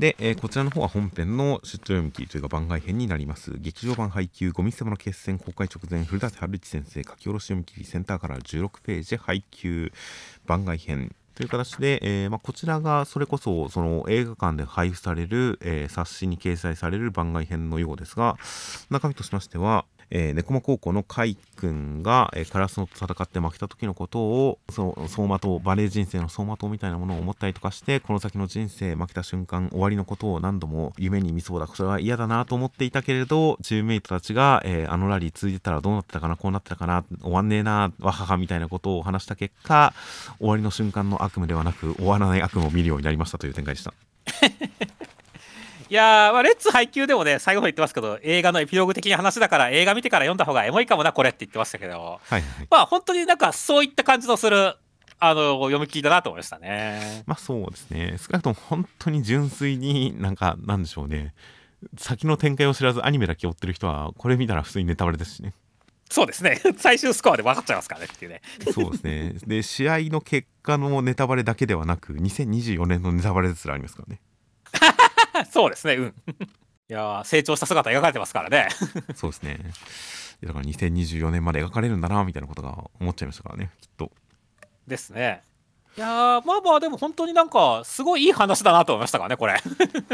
で、えー、こちらの方は本編の出張読み切りというか番外編になります。劇場版配給ゴミ捨て物決戦公開直前、古舘春一先生書き下ろし読み切りセンターから16ページ配給番外編という形で、えーまあ、こちらがそれこそその映画館で配布される、えー、冊子に掲載される番外編のようですが中身としましては、えー、猫間高校の海君が、えー、カラスのと戦って負けた時のことをその走馬灯バレー人生の走馬灯みたいなものを思ったりとかしてこの先の人生負けた瞬間終わりのことを何度も夢に見そうだそれは嫌だなと思っていたけれどチームメイトたちが、えー、あのラリー続いてたらどうなってたかなこうなってたかな終わんねえなわははみたいなことを話した結果終わりの瞬間の悪夢ではなく終わらない悪夢を見るようになりましたという展開でした。いやー、まあ、レッツ配給でもね、最後の言ってますけど、映画のエピローグ的な話だから、映画見てから読んだ方がエモいかもな、これって言ってましたけど、はいはい、まあ、本当になんかそういった感じのする、あの、読み切りだなと思いましたね。まあ、そうですね。少なくとも本当に純粋になんか、なんでしょうね。先の展開を知らずアニメだけ追ってる人は、これ見たら普通にネタバレですしね。そうですね。最終スコアで分かっちゃいますからねっていうね。そうですね。で、試合の結果のネタバレだけではなく、2024年のネタバレですらありますからね。そうですね。うん。いや成長した姿描かれてますからね。そうですね。だから2024年まで描かれるんだなみたいなことが思っちゃいましたからねきっと。ですね。いやまあまあでも本当になんかすごいいい話だなと思いましたからねこれ。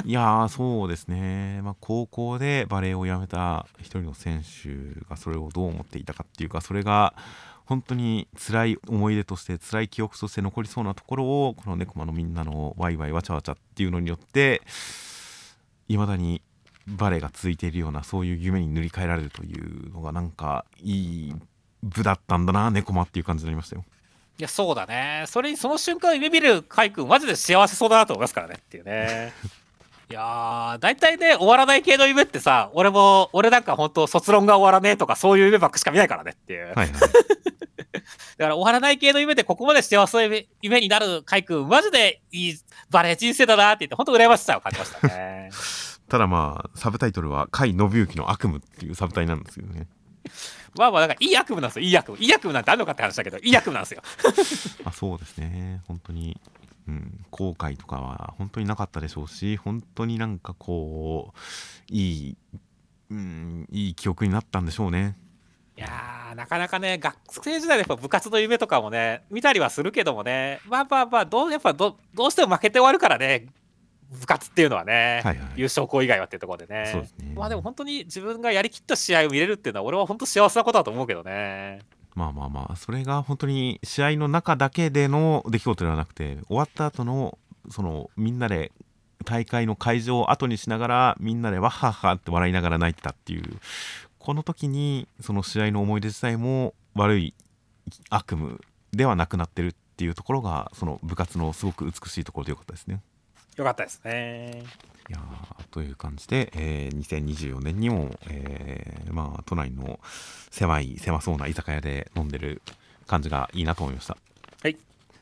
いやそうですね、まあ、高校でバレーをやめた一人の選手がそれをどう思っていたかっていうかそれが本当に辛い思い出として辛い記憶として残りそうなところをこの猫間のみんなのワイワイわちゃわちゃっていうのによっていまだにバレエが続いているようなそういう夢に塗り替えられるというのがなんかいい部だったんだな猫間っていう感じになりましたよ。いやそうだね。それにその瞬間夢見る海君マジで幸せそうだなと思いますからねっていうね いやー大体ね終わらない系の夢ってさ俺も俺なんか本当卒論が終わらねえとかそういう夢ばっかしか見ないからねっていう、はいはい。だから終わらない系の夢でここまで幸せな夢になる海君マジでいいバレエ人生だなって言って本当羨ましさを感じましたね。ただまあサブタイトルは甲斐信之の悪夢っていうサブタイなんですけどね。まあまあなんかいい悪夢なんですよ。いい悪夢。いい悪夢なんてあるのかって話だけどいい悪夢なんですよ。あそうですね。本当にうん、後悔とかは本当になかったでしょうし本当になんかこういい、うん、いい記憶になったんでしょうね。いやなかなかね学生時代でやっぱ部活の夢とかもね見たりはするけどもねまあまあまあどうやっぱどどうしても負けて終わるからね部活っていうのはね、はいはい、優勝校以外はっていうところでね、ね、まあでも本当に自分がやりきった試合を見れるっていうのは俺は本当幸せなことだと思うけどねまあまあまあそれが本当に試合の中だけでの出来事ではなくて終わった後のそのみんなで大会の会場を後にしながらみんなでわっはっはって笑いながら泣いてたっていうこの時にその試合の思い出自体も悪い悪夢ではなくなってるっていうところがその部活のすごく美しいところでよかったですね。よかったですね。いやという感じで、えー、2024年にも、えー、まあ、都内の狭い狭そうな居酒屋で飲んでる感じがいいなと思いました。はい。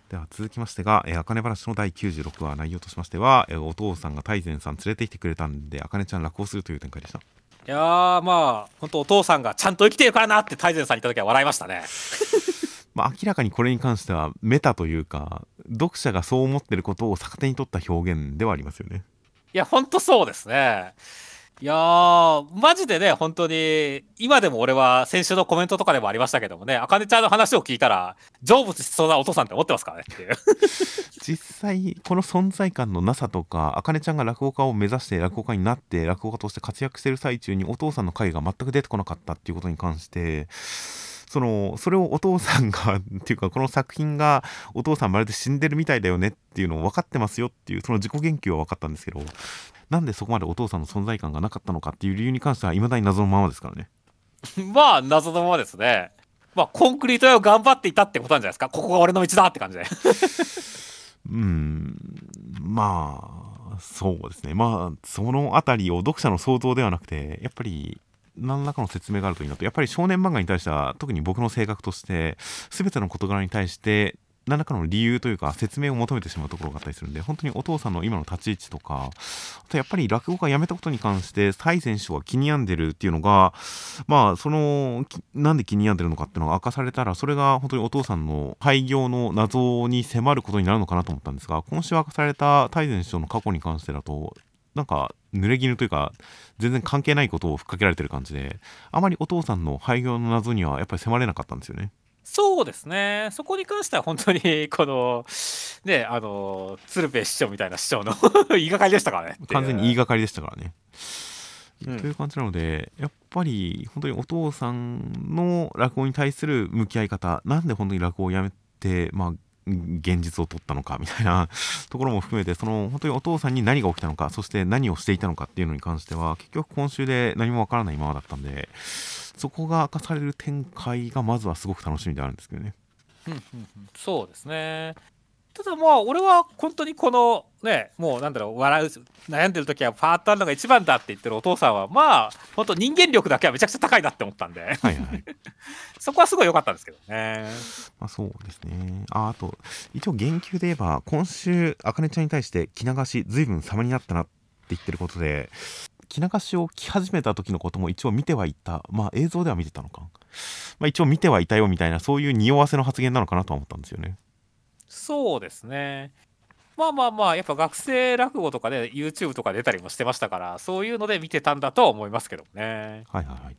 では続きましてが、えー、あかね話の第96話内容としましては、えー、お父さんが大善さん連れてきてくれたんで、あかねちゃん落語するという展開でした。いやー、まあ、本当お父さんがちゃんと生きてるからなって大善さんに言った時は笑いましたね。まあ、明らかにこれに関してはメタというか読者がそう思ってることを逆手に取った表現ではありますよね。いや、ほんとそうですね。いやー、マジでね、本当に、今でも俺は先週のコメントとかでもありましたけどもね、あかねちゃんの話を聞いたら、成仏しそうなお父さんって思ってますからねっていう。実際、この存在感のなさとか、あかねちゃんが落語家を目指して落語家になって、落語家として活躍してる最中にお父さんの回が全く出てこなかったっていうことに関して、そのそれをお父さんがっていうかこの作品がお父さんまるで死んでるみたいだよねっていうのを分かってますよっていうその自己言及は分かったんですけどなんでそこまでお父さんの存在感がなかったのかっていう理由に関してはいまだに謎のままですからね。まあ謎のままですね。まあコンクリート屋を頑張っていたってことなんじゃないですか。ここが俺の道だって感じで。うん。まあそうですね。まあその辺りを読者の想像ではなくてやっぱり何らかの説明があるといいなとやっぱり少年漫画に対しては特に僕の性格として全ての事柄に対して何らかの理由というか説明を求めてしまうところがあったりするんで本当にお父さんの今の立ち位置とかあとやっぱり落語家辞めたことに関して蔡選手は気に病んでるっていうのがまあそのなんで気に病んでるのかっていうのが明かされたらそれが本当にお父さんの廃業の謎に迫ることになるのかなと思ったんですが今週明かされた蔡前首の過去に関してだとなんか濡れ衣というか全然関係ないことをふっかけられてる感じであまりお父さんの廃業の謎にはやっぱり迫れなかったんですよね。そうですね。そこに関しては本当に、この、ね、あの、鶴瓶師匠みたいな師匠の 言いがかりでしたからね。完全に言いがかりでしたからね。うん、という感じなので、やっぱり本当にお父さんの落語に対する向き合い方、なんで本当に落語をやめて、まあ、現実を取ったのかみたいな ところも含めてその本当にお父さんに何が起きたのかそして何をしていたのかっていうのに関しては結局今週で何もわからないままだったんでそこが明かされる展開がまずはすごく楽しみであるんですけどね。そうですねただまあ俺は本当にこのねもうなんだろう笑う悩んでる時はパートあるのが一番だって言ってるお父さんはまあ本当人間力だけはめちゃくちゃ高いなって思ったんで、はいはい、そこはすごい良かったんですけどね。まあそうですね。ああと一応言及で言えば今週あかねちゃんに対して着流し随分様になったなって言ってることで着流しを着始めた時のことも一応見てはいた。まあ映像では見てたのか、まあ、一応見てはいたよみたいなそういう匂わせの発言なのかなとは思ったんですよね。そうですね。まあまあまあ、やっぱ学生落語とかで、ね、YouTube とか出たりもしてましたから、そういうので見てたんだとは思いますけどね。はいはいはい。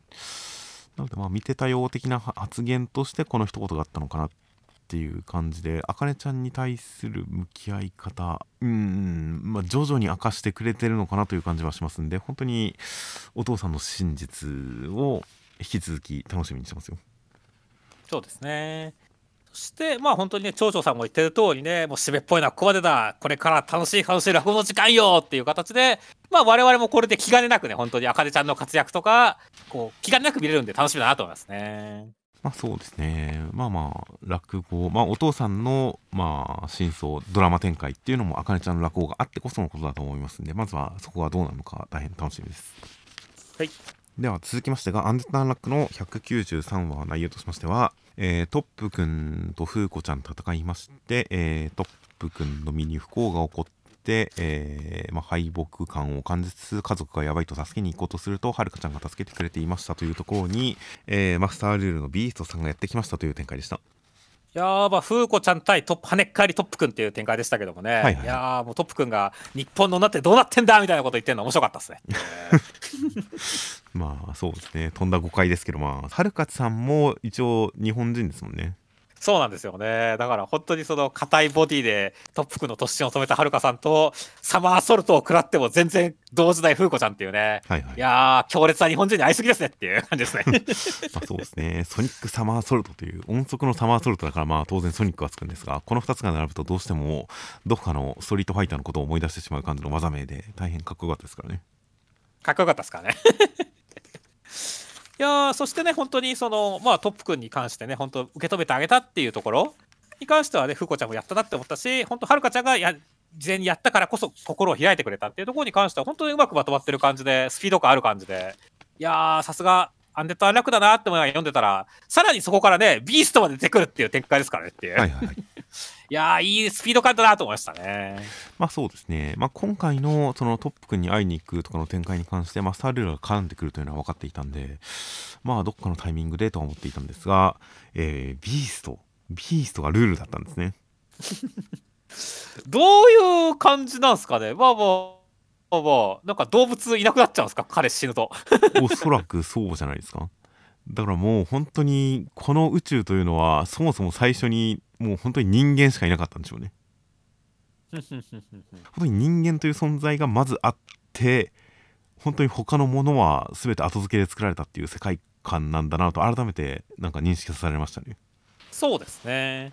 なので、まあ、見てたよう的な発言として、この一言があったのかなっていう感じで、あかねちゃんに対する向き合い方、うん、まあ、徐々に明かしてくれてるのかなという感じはしますんで、本当にお父さんの真実を引き続き楽しみにしてますよ。そうですね。して、まあ本当にね、町長さんも言ってる通りね、もう締めっぽいのはここまでだ、これから楽しい楽しい落語の時間よっていう形で、まあ我々もこれで気兼ねなくね、本当にあかねちゃんの活躍とか、こう、気兼ねなく見れるんで楽しみだなと思いますね。まあそうですね。まあまあ、落語、まあお父さんの、まあ、真相、ドラマ展開っていうのも、あかねちゃんの落語があってこそのことだと思いますんで、まずはそこがどうなるのか大変楽しみです。はい。では続きましてが、アンデッドアンラックの193話内容としましては、えー、トップくんとフーコちゃん戦いまして、えー、トップくんの身に不幸が起こって、えー、まあ、敗北感を感じつつ家族がやばいと助けに行こうとするとはるかちゃんが助けてくれていましたというところに、えマスタールールのビーストさんがやってきましたという展開でした。いやー、まあ、風子ちゃん対トップ、跳ねっ返りトップくんっていう展開でしたけどもね。はいはい、いやもうトップくんが日本のなってどうなってんだみたいなこと言ってるの面白かったですね。まあ、そうですね。とんだ誤解ですけど、まあ、はるかさんも一応日本人ですもんね。そうなんですよね。だから本当にその硬いボディでトップ区の突進を止めたはるかさんと、サマーソルトを食らっても全然同時代風子ちゃんっていうね。はいはい、いやー、強烈な日本人に会いすぎですねっていう感じですね。まあそうですね。ソニックサマーソルトという音速のサマーソルトだからまあ当然ソニックはつくんですが、この2つが並ぶとどうしてもどこかのストリートファイターのことを思い出してしまう感じの技名で大変かっこよかったですからね。かっこよかったですからね。いやそしてね、本当にその、まあ、トップ君に関してね、本当、受け止めてあげたっていうところに関してはね、ふこちゃんもやったなって思ったし、本当、はるかちゃんがや事前にやったからこそ心を開いてくれたっていうところに関しては、本当にうまくまとまってる感じで、スピード感ある感じで、いやー、さすが、アンデッド・アンラックだなって思いながら読んでたら、さらにそこからね、ビーストまで出てくるっていう展開ですからねっていう。はいはい、いやー、いいスピード感だなと思いましたね。まあそうですね。まあ今回のそのトップ君に会いに行くとかの展開に関して、まあスタールーラが絡んでくるというのは分かっていたんで、まあどっかのタイミングでとは思っていたんですが、えー、ビースト、ビーストがルールだったんですね。どういう感じなんですかね？まあまあ、まあまあ、なんか動物いなくなっちゃうんですか？彼死ぬと。おそらくそうじゃないですか。だからもう本当にこの宇宙というのはそもそも最初にもう本当に人間しかいなかったんでしょうね。本当に人間という存在がまずあって本当に他のものは全て後付けで作られたっていう世界観なんだなと改めてなんか認識されましたね。そうですね。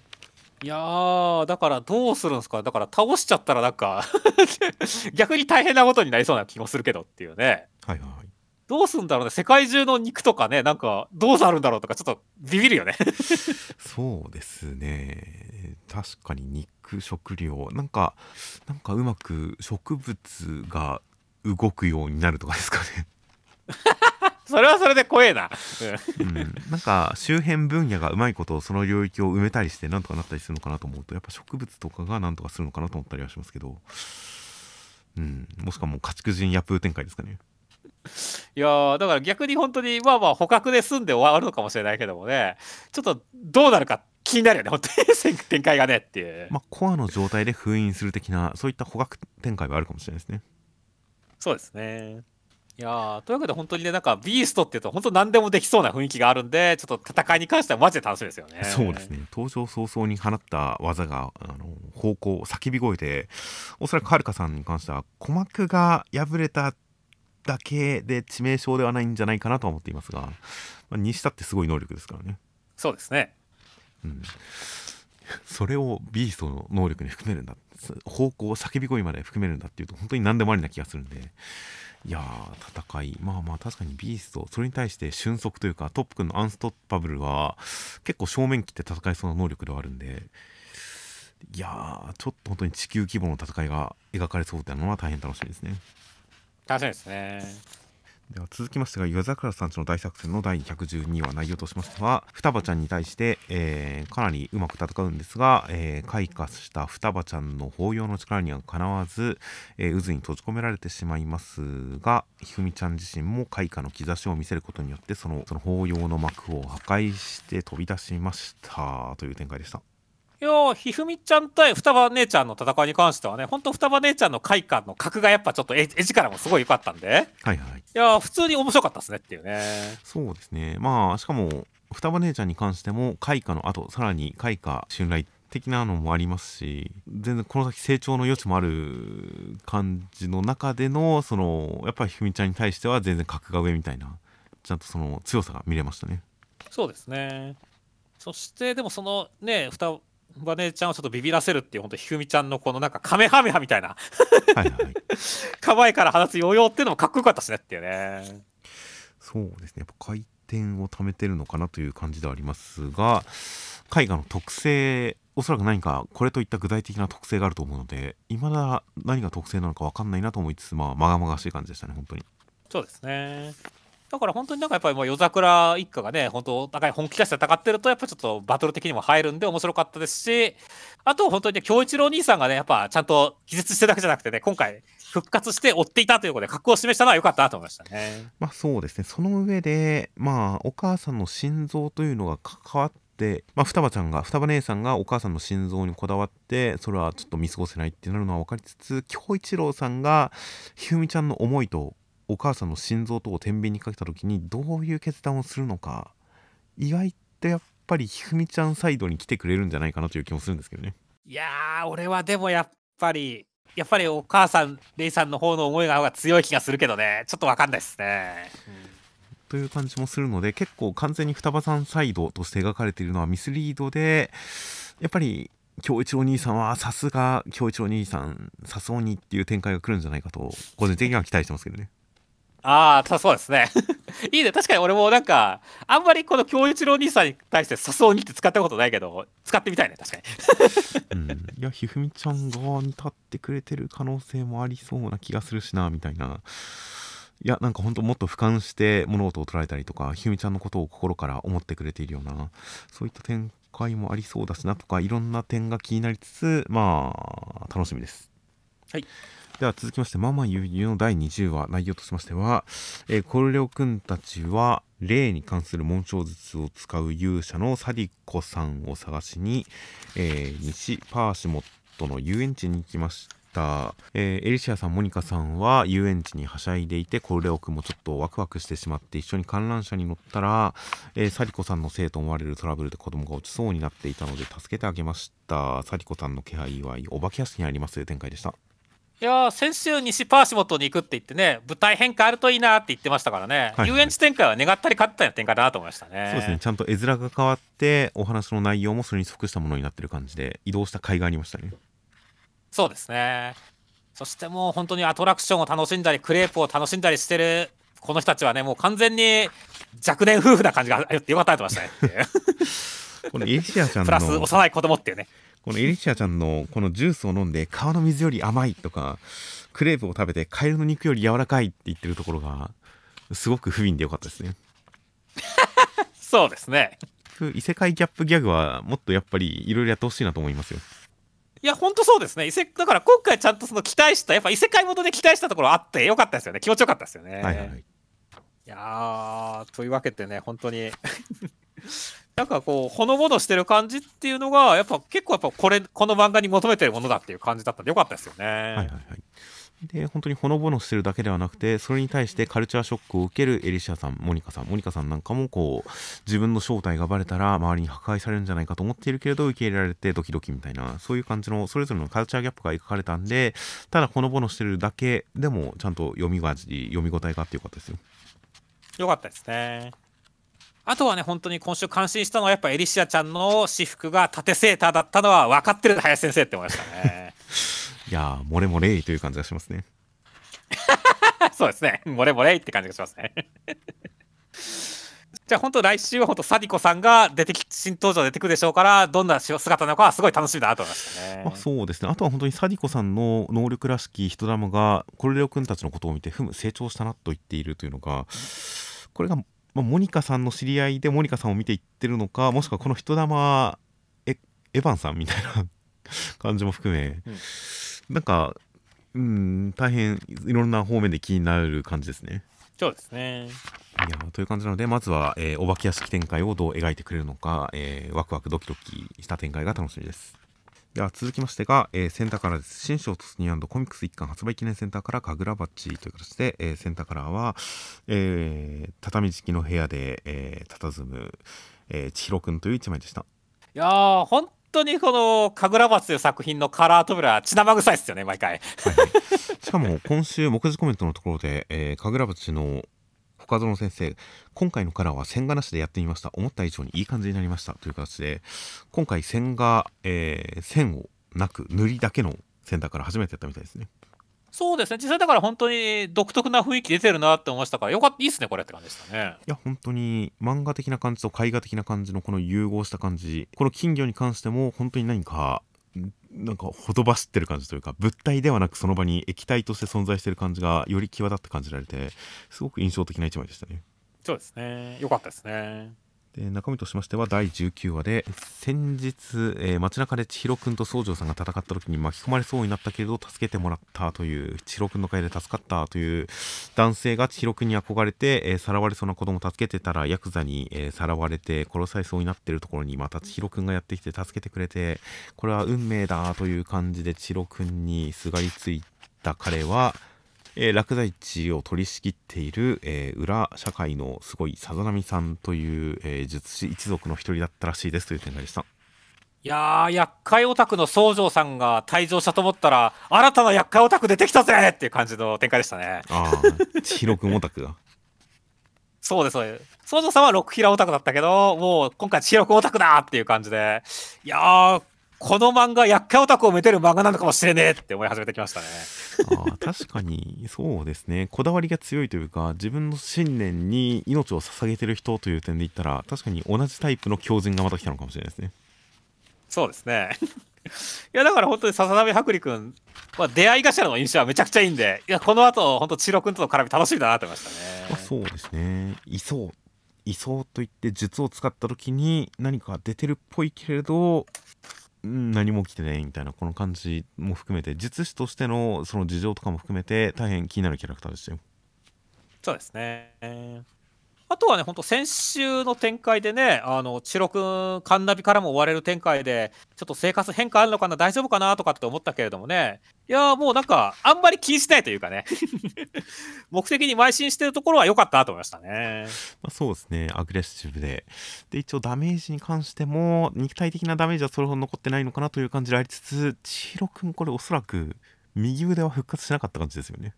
いやだからどうするんですかだから倒しちゃったらなんか 逆に大変なことになりそうな気もするけどっていうね。はいはい。どうすんだろうね。世界中の肉とかねなんかどうなるんだろうとかちょっとビビるよね。そうですね。確かに肉食料なんかなんかうまく植物が動くようになるとかですかね。それはそれで怖えな、うん、なんか周辺分野がうまいことその領域を埋めたりしてなんとかなったりするのかなと思うとやっぱ植物とかがなんとかするのかなと思ったりはしますけど、うん、もしくはもう家畜人ヤプー展開ですかねいやだから逆に本当にまあまあ捕獲で済んで終わるのかもしれないけどもね。ちょっとどうなるか気になるよね。本当に展開がねっていう。まあコアの状態で封印する的なそういった捕獲展開はあるかもしれないですね。そうですね。いやというわけで本当にねなんかビーストっていうと本当何でもできそうな雰囲気があるんでちょっと戦いに関してはマジで楽しみですよね。そうですね。登場早々に放った技があの方向叫び声でおそらくはるかさんに関しては鼓膜が破れただけで致命傷ではないんじゃないかなとは思っていますが、まあ、にしたってすごい能力ですからね。そうですね。うん。それをビーストの能力に含めるんだ。方向叫び声まで含めるんだっていうと本当に何でもありな気がするんで。いやー戦い。まあまあ確かにビーストそれに対して俊足というかトップ君のアンストッパブルは結構正面切って戦いそうな能力ではあるんで。いやーちょっと本当に地球規模の戦いが描かれそうっていうのは大変楽しみですね楽しみですねでは続きましてが夜桜さんちの大作戦の第112話内容としましては双葉ちゃんに対して、えー、かなりうまく戦うんですが、えー、開花した双葉ちゃんの抱擁の力にはかなわず、えー、渦に閉じ込められてしまいますがひふみちゃん自身も開花の兆しを見せることによってそのその抱擁の膜を破壊して飛び出しましたという展開でした。いやひふみちゃん対双葉姉ちゃんの戦いに関してはね、ほんと双葉姉ちゃんの快感の格がやっぱちょっと絵力もすごい良かったんで、はいはい。いや普通に面白かったですねっていうね。そうですね。まあ、しかも、双葉姉ちゃんに関しても、開花の後、さらに開花襲来的なのもありますし、全然この先成長の余地もある感じの中での、その、やっぱりひふみちゃんに対しては全然格が上みたいな、ちゃんとその強さが見れましたね。そうですね。そしてでもそのね双バネちゃんをちょっとビビらせるっていう本当ひふみちゃんのこのなんかカメハメハみたいな。はい、はい、構えから放つヨーヨーっていうのもかっこよかったしねっていうね。そうですね。やっぱ回転を貯めてるのかなという感じではありますが絵画の特性おそらく何かこれといった具体的な特性があると思うので未だ何が特性なのか分かんないなと思いつつまあまがまがしい感じでしたね本当に。そうですねだから本当になんかやっぱりもう夜桜一家がね、本当お互い本気出して戦ってると、やっぱちょっとバトル的にも入るんで面白かったですし、あと本当にね、京一郎兄さんがね、やっぱちゃんと気絶してるだけじゃなくてね、今回復活して追っていたということで、格好を示したのは良かったなと思いましたね。まあそうですね、その上で、まあお母さんの心臓というのが関わって、まあ、双葉ちゃんが双葉姉さんがお母さんの心臓にこだわってそれはちょっと見過ごせないってなるのは分かりつつ京一郎さんがひふみちゃんの思いとお母さんの心臓とを天秤にかけた時にどういう決断をするのか意外とやっぱりひふみちゃんサイドに来てくれるんじゃないかなという気もするんですけどね。いやー俺はでもやっぱりやっぱりお母さんレイさんの方の思いが強い気がするけどね。ちょっと分かんないですね、うん。という感じもするので結構完全に双葉さんサイドとして描かれているのはミスリードでやっぱり京一郎兄さんはさすが京一郎兄さんさそうにっていう展開が来るんじゃないかと個人的には期待してますけどね。ああ、そうですね。いいね。確かに俺もなんか、あんまりこの京一郎兄さんに対して誘うにって使ったことないけど、使ってみたいね、確かに。うん、いや、ひふみちゃん側に立ってくれてる可能性もありそうな気がするしな、みたいな。いや、なんか本当もっと俯瞰して物事を捉えたりとか、ひふみちゃんのことを心から思ってくれているような、そういった展開もありそうだしなとか、いろんな点が気になりつつ、まあ、楽しみです。はい。では続きまして、ママゆうの第20話、内容としましては、えー、コルレオ君たちは、霊に関する紋章術を使う勇者のサディコさんを探しに、えー、西パーシモットの遊園地に行きました。えー、エリシアさん、モニカさんは遊園地にはしゃいでいて、コルレオ君もちょっとワクワクしてしまって一緒に観覧車に乗ったら、えー、サリコさんのせいと思われるトラブルで子供が落ちそうになっていたので助けてあげました。サリコさんの気配はお化け屋敷にありますという展開でした。いや先週西パーシモットに行くって言ってね舞台変化あるといいなって言ってましたからね、はい。はい、遊園地展開は願ったり勝ったような展開だなと思いましたね。そうですね。ちゃんと絵面が変わってお話の内容もそれに即したものになってる感じで移動した甲斐がありましたね。そうですね。そしてもう本当にアトラクションを楽しんだりクレープを楽しんだりしてるこの人たちはねもう完全に若年夫婦な感じがあってよかったと思いましたね。このエシアちゃんの プラス幼い子供っていうねこのエリシアちゃんのこのジュースを飲んで川の水より甘いとかクレープを食べてカエルの肉より柔らかいって言ってるところがすごく不憫でよかったですね そうですね異世界ギャップギャグはもっとやっぱりいろいろやってほしいなと思いますよいや、ほんとそうですね。異世だから今回ちゃんとその期待した、やっぱ異世界元で期待したところあってよかったですよね。気持ちよかったですよね。はいはいはい。いやというわけでね、本当に なんかこう、ほのぼのしてる感じっていうのが、やっぱ結構やっぱこれ、この漫画に求めてるものだっていう感じだったんでよかったですよね。はいはいはい。で本当にほのぼのしてるだけではなくてそれに対してカルチャーショックを受けるエリシアさんモニカさんモニカさんなんかもこう自分の正体がバレたら周りに破壊されるんじゃないかと思っているけれど受け入れられてドキドキみたいなそういう感じのそれぞれのカルチャーギャップが描かれたんでただほのぼのしてるだけでもちゃんと読みが読み応えがあってよかったですよよかったですねあとはね、本当に今週感心したのは、やっぱエリシアちゃんの私服が縦セーターだったのは分かってる林先生って思いましたね。いやー、漏れ漏れという感じがしますね。そうですね。漏れ漏れって感じがしますね。じゃあ本当来週は本当サディコさんが出てき新登場出てくるでしょうからどんな姿なのかはすごい楽しみだなと思いましたね。あそうですねあとは本当にサディコさんの能力らしき人玉がコルレオ君たちのことを見てふむ成長したなと言っているというのがこれが、まあ、モニカさんの知り合いでモニカさんを見ていってるのかもしくはこの人玉エエヴァンさんみたいな 感じも含め、うんなんか、うん、大変いろんな方面で気になる感じですね。そうですね。いやという感じなので、まずは、えー、お化け屋敷展開をどう描いてくれるのか、えー、ワクワクドキドキした展開が楽しみです。では続きましてが、えー、センターカラーです。新章突入コミックス一巻発売記念センターカラー神楽バッジという形で、えー、センターカラーは、えー、畳敷きの部屋で、えー、佇む、えー、千尋くんという一枚でした。いやー、本当にこの「神楽松」という作品のカラー扉血生臭いですよね毎回、はい、しかも今週目次コメントのところで、えー、神楽松の深園先生今回のカラーは線画なしでやってみました。思った以上にいい感じになりました。という形で今回線画、えー、線をなく塗りだけのセンターから初めてやったみたいですね。そうですね。実際だから本当に独特な雰囲気出てるなって思いましたからよかったいいっすねこれって感じでしたね。いや本当に漫画的な感じと絵画的な感じのこの融合した感じこの金魚に関しても本当に何かなんかほとばしってる感じというか物体ではなくその場に液体として存在してる感じがより際立って感じられてすごく印象的な一枚でしたね。そうですね。よかったですね。で中身としましては第19話で先日、えー、街中で千尋くんと宗城さんが戦った時に巻き込まれそうになったけど助けてもらったという千尋くんの会で助かったという男性が千尋くんに憧れて、えー、さらわれそうな子供を助けてたらヤクザに、えー、さらわれて殺されそうになってるところにまた千尋くんがやってきて助けてくれてこれは運命だという感じで千尋くんにすがりついた彼はえー、落第地を取り仕切っている、えー、裏社会のすごいさざ波さんという、えー、術師一族の一人だったらしいですという展開でした。いやー、厄介オタクの宗城さんが退場したと思ったら、新たな厄介オタク出てきたぜっていう感じの展開でしたね。ああ、千尋くんオタクが。そうです、そうです。宗城さんは六平オタクだったけど、もう今回千尋くんオタクだっていう感じで、いやー、この漫画、厄介オタクをめてる漫画なのかもしれねえって思い始めてきましたね。あ確かに、そうですね。こだわりが強いというか、自分の信念に命を捧げてる人という点で言ったら、確かに同じタイプの狂人がまた来たのかもしれないですね。そうですね。いや、だから本当に笹波白里君、まあ、出会い頭の印象はめちゃくちゃいいんで、いや、この後、本当、千尋君との絡み楽しみだなと思いましたね。まあ、そうですね。いそう。いそうといって術を使った時に何か出てるっぽいけれど、何も起きてないみたいなこの感じも含めて術師としてのその事情とかも含めて大変気になるキャラクターでしたよ。そうですね。あとはね、本当先週の展開でね、あの、チロ君、カンナビからも追われる展開で、ちょっと生活変化あるのかな、大丈夫かなとかって思ったけれどもね、いやもうなんか、あんまり気にしないというかね、目的に邁進してるところは良かったなと思いましたね。まあ、そうですね、アグレッシブで。で、一応ダメージに関しても、肉体的なダメージはそれほど残ってないのかなという感じでありつつ、千尋君、これおそらく、右腕は復活しなかった感じですよね。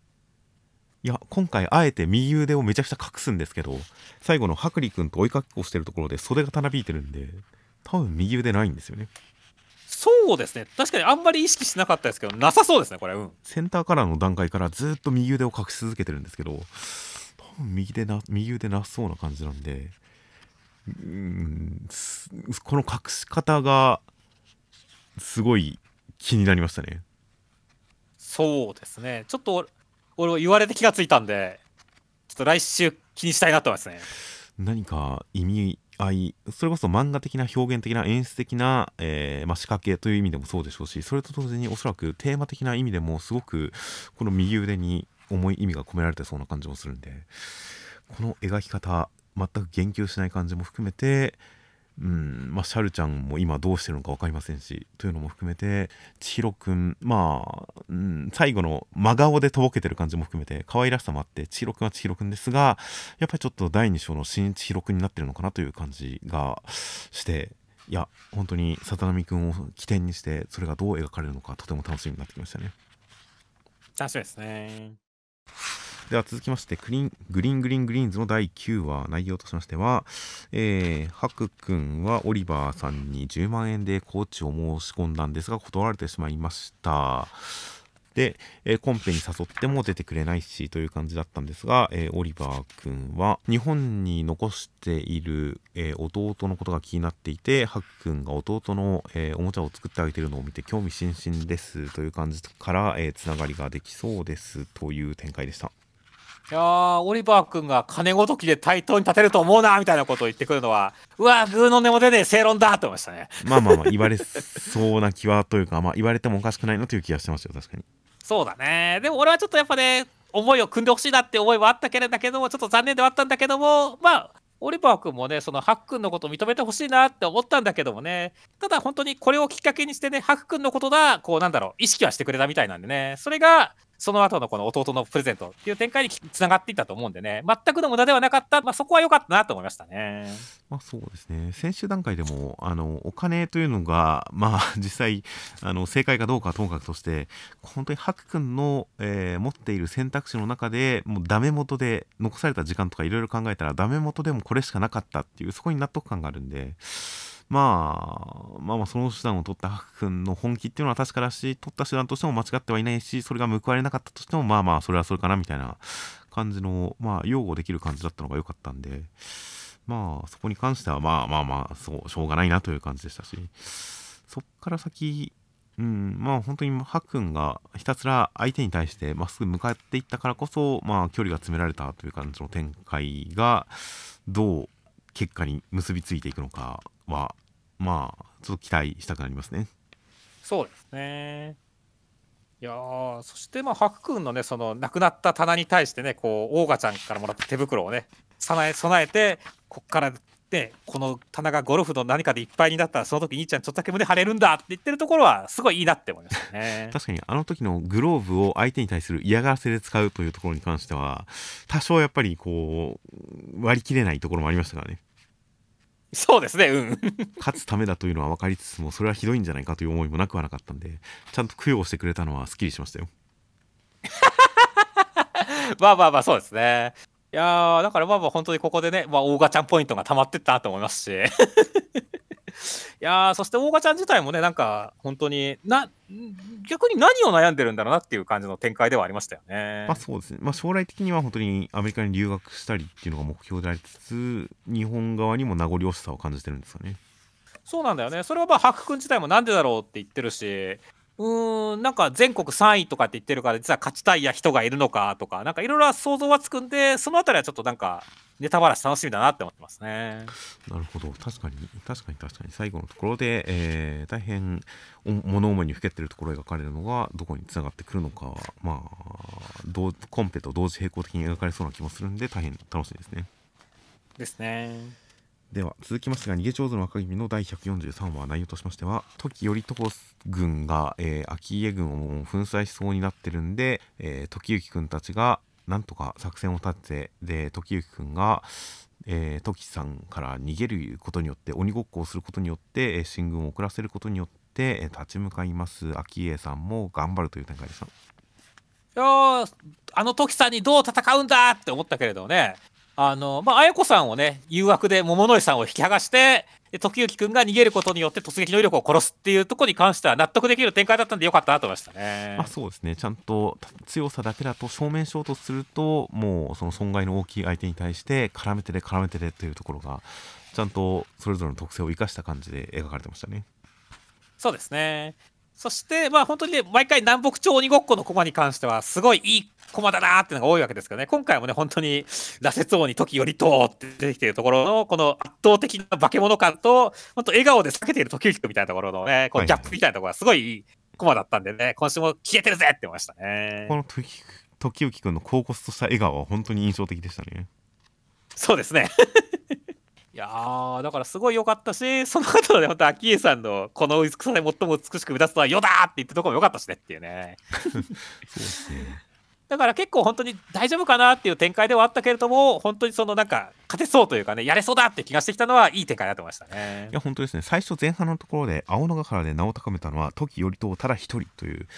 いや今回あえて右腕をめちゃくちゃ隠すんですけど最後の白里君と追いかけっこしてるところで袖がたなびいてるんで多分右腕ないんですよね。そうですね。確かにあんまり意識しなかったですけどなさそうですねこれ。うん。センターカラーの段階からずっと右腕を隠し続けてるんですけど多分右手な右腕なそうな感じなんでうんこの隠し方がすごい気になりましたね。そうですね。ちょっと俺言われて気がついたんで、ちょっと来週気にしたいなと思いますね。何か意味合い、それこそ漫画的な表現的な演出的な、えー、まあ、仕掛けという意味でもそうでしょうし、それと同時におそらくテーマ的な意味でもすごくこの右腕に重い意味が込められてそうな感じもするんで、この描き方、全く言及しない感じも含めて、うんまあ、シャルちゃんも今どうしてるのか分かりませんしというのも含めて千尋くんまあ、うん、最後の真顔でとぼけてる感じも含めて可愛らしさもあって千尋くんは千尋くんですがやっぱりちょっと第2章の新千尋くんになってるのかなという感じがしていや本当に里波くんを起点にしてそれがどう描かれるのかとても楽しみになってきましたね。楽しみですね。では続きましてグリーン、グリーングリーングリーンズの第9話、内容としましては、えー、ハク君はオリバーさんに10万円でコーチを申し込んだんですが、断られてしまいました。で、えー、コンペに誘っても出てくれないしという感じだったんですが、えー、オリバー君は日本に残している、えー、弟のことが気になっていて、ハク君が弟の、えおもちゃを作ってあげてるのを見て興味津々ですという感じから、つながりができそうですという展開でした。いやー、オリバー君が金ごときで対等に立てると思うなみたいなことを言ってくるのは、うわー、グーの根も出ねえ正論だと思いましたね。まあまあまあ、言われそうな気はというか、まあ、言われてもおかしくないなという気がしてますよ、確かに。そうだね。でも俺はちょっとやっぱね、思いを組んでほしいなって思いはあったけれども、ちょっと残念ではあったんだけども、まあ、オリバー君もね、そのハックンのことを認めてほしいなって思ったんだけどもね、ただ本当にこれをきっかけにしてね、ハックンのことだ、こうなんだろう、意識はしてくれたみたいなんでね、それがその後のこの弟のプレゼントっていう展開につながっていったと思うんでね、全くの無駄ではなかった、まあ、そこは良かったなと思いましたね。まあ、そうですね、先週段階でもあのお金というのが、まあ、実際あの、正解かどうかはともかくとして、本当にハク君の、えー、持っている選択肢の中でもうダメ元で残された時間とかいろいろ考えたら、ダメ元でもこれしかなかったっていう、そこに納得感があるんで。まあ、まあまあその手段を取ったハク君の本気っていうのは確かだし、取った手段としても間違ってはいないし、それが報われなかったとしても、まあまあ、それはそれかなみたいな感じの、まあ、擁護できる感じだったのが良かったんで、まあ、そこに関しては、まあまあまあ、そう、しょうがないなという感じでしたし、そっから先、うん、まあ本当にハク君がひたすら相手に対してまっすぐ向かっていったからこそ、まあ距離が詰められたという感じの展開が、どう結果に結びついていくのかは、まあ、ちょっと期待したくなりますね。そうですね。いやそして、まあ、ハク君のね、その、亡くなった棚に対してね、こう、オーガちゃんからもらった手袋をね、備え、備えて、こっからでこの棚がゴルフの何かでいっぱいになったらその時兄ちゃんちょっとだけ胸張れるんだって言ってるところはすごいいいなって思いましたね 確かにあの時のグローブを相手に対する嫌がらせで使うというところに関しては多少やっぱりこう割り切れないところもありましたからね そうですねうん。勝つためだというのは分かりつつもそれはひどいんじゃないかという思いもなくはなかったんでちゃんと供養してくれたのはすっきりしましたよ。まあまあまあそうですね。いやだからまあまあ本当にここでね、まあ、大ガチャンポイントがたまってったなと思いますしいやそして大ガちゃん自体もねなんか本当にな逆に何を悩んでるんだろうなっていう感じの展開ではありましたよね。まあそうですね、まあ、将来的には本当にアメリカに留学したりっていうのが目標でありつつ日本側にも名残惜しさを感じてるんですよね。そうなんだよねそれはまあハク君自体もなんでだろうって言ってるしうんなんか全国3位とかって言ってるから実は勝ちたいや人がいるのかとかなんかいろいろ想像はつくんでそのあたりはちょっとなんかネタバラシ楽しみだなって思ってますね。なるほど確かに確かに確かに最後のところで、えー、大変物思いにふけてるところを描かれるのがどこにつながってくるのかまあコンペと同時並行的に描かれそうな気もするんで大変楽しいですね。ですね。では続きましてが逃げ上手の若君の第143話内容としましては時頼朝軍が、えー、秋家軍を粉砕しそうになってるんで、えー、時行君たちがなんとか作戦を立てで時行くんが、えー、時さんから逃げることによって鬼ごっこをすることによって、進軍を遅らせることによって、立ち向かいます昭恵さんも頑張るという展開でした。よあの時さんにどう戦うんだって思ったけれどねあの、まあ、綾子さんをね、誘惑で桃の井さんを引き剥がして、時行くんが逃げることによって突撃の威力を殺すっていうところに関しては納得できる展開だったんでよかったなと思いましたね。あそうですね。ちゃんと強さだけだと正面衝突すると、もうその損害の大きい相手に対して絡めてで絡めてでというところが、ちゃんとそれぞれの特性を生かした感じで描かれてましたね。そうですね。そして、まあ本当にね、毎回南北朝鬼ごっこの駒に関しては、すごいいい駒だなーっていうのが多いわけですけどね、今回もね、本当に、羅刹王に時頼とって出てきているところの、この圧倒的な化け物感と、本当笑顔で避けている時行みたいなところのね、このギャップみたいなところがすごいいい駒だったんでね、今週も消えてるぜって思いましたね。この時時行君の高骨とした笑顔は本当に印象的でしたね。そうですね。いやー、だからすごい良かったし、その後のね、本当、昭恵さんのこの美しさで最も美しく目立つのは、よだって言ったとこも良かったしねっていうね。そうですね。だから結構本当に大丈夫かなっていう展開ではあったけれども、本当にそのなんか、勝てそうというかね、やれそうだって気がしてきたのは、いい展開になってましたね。いや、本当ですね。最初前半のところで、青野ヶ原で名を高めたのは、時頼朝ただ一人という、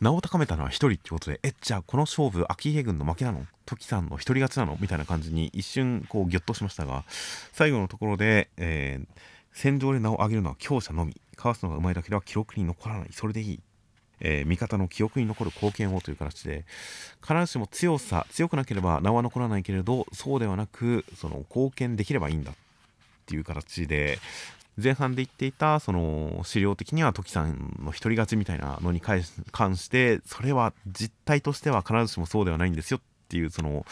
名を高めたのは一人ってことで、え、じゃあこの勝負、秋家軍の負けなの時さんの一人勝ちなのみたいな感じに一瞬、こう、ぎょっとしましたが、最後のところで、えー、戦場で名を上げるのは強者のみ。かわすのがうまいだけでは記録に残らない。それでいい。えー、味方の記憶に残る貢献をという形で必ずしも強さ強くなければ名は残らないけれどそうではなくその貢献できればいいんだっていう形で前半で言っていたその資料的には時さんの独り勝ちみたいなのに関してそれは実態としては必ずしもそうではないんですよっていうその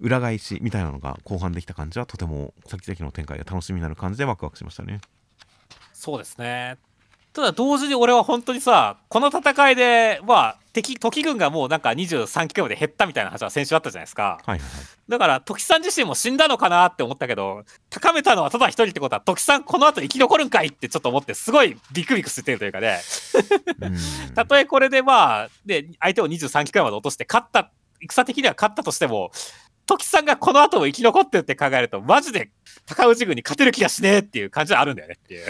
裏返しみたいなのが後半できた感じはとても先々の展開が楽しみになる感じでワクワクしましたね。そうですねただ同時に俺は本当にさ、この戦いで、まあ、敵、時軍がもうなんか23機まで減ったみたいな話は先週あったじゃないですか。はいはい、だから、時さん自身も死んだのかなって思ったけど、高めたのはただ一人ってことは、時さんこの後生き残るんかいってちょっと思って、すごいビクビクしてるというかね。たとえこれでまあ、で、相手を23機まで落として勝った、戦的には勝ったとしても、時さんがこの後も生き残ってるって考えると、マジで高氏軍に勝てる気がしねえっていう感じはあるんだよねっていう。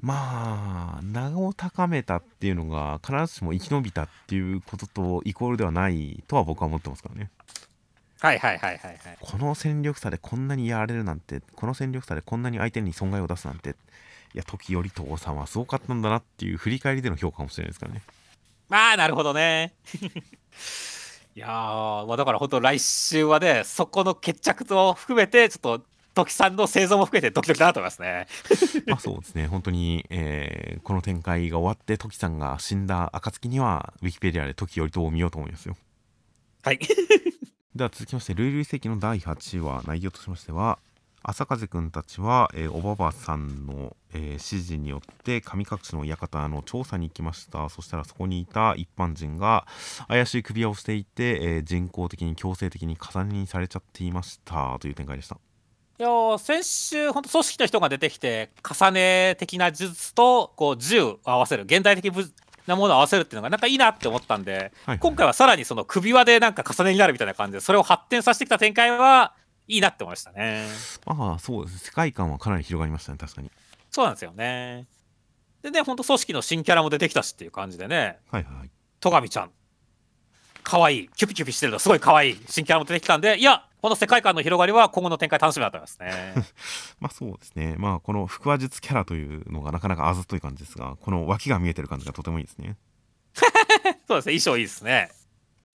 まあ、名を高めたっていうのが、必ずしも生き延びたっていうこととイコールではないとは僕は思ってますからね。はいはいはいはい、はい。この戦力差でこんなにやられるなんて、この戦力差でこんなに相手に損害を出すなんて、いや、時頼朝さんはすごかったんだなっていう振り返りでの評価かもしれないですからね。まあ、なるほどね。いやまあ、だから本当来週はね、そこの決着を含めて、ちょっと、時さんの生存も含めてドキドキだなと思いますね。まあそうですね、本当に、えー、この展開が終わって、時さんが死んだ暁には、ウィキペディアで時頼朝を見ようと思いますよ。はい。では続きまして、ルイルイ世紀の第8話、内容としましては、朝風くんたちは、えー、おばばさんの、えー、指示によって神隠しの館の調査に行きました。そしたらそこにいた一般人が怪しい首輪をしていて、えー、人工的に強制的に重ねにされちゃっていました。という展開でした。いや先週、本当組織の人が出てきて、重ね的な術とこう銃を合わせる、現代的なものを合わせるっていうのが、なんかいいなって思ったんで、はいはい、今回はさらにその首輪でなんか重ねになるみたいな感じで、それを発展させてきた展開はいいなって思いましたね。まあそうです、世界観はかなり広がりましたね、確かに。そうなんですよね。でね、本当組織の新キャラも出てきたしっていう感じでね、はいはい。戸上ちゃん、可愛い。キュピキュピしてるのすごい可愛い。新キャラも出てきたんでいやこの世界観の広がりは今後の展開楽しみだと思いますね。まあそうですね。まあこの腹話術キャラというのがなかなかあざとい感じですがこの脇が見えてる感じがとてもいいですね。そうですね。衣装いいですね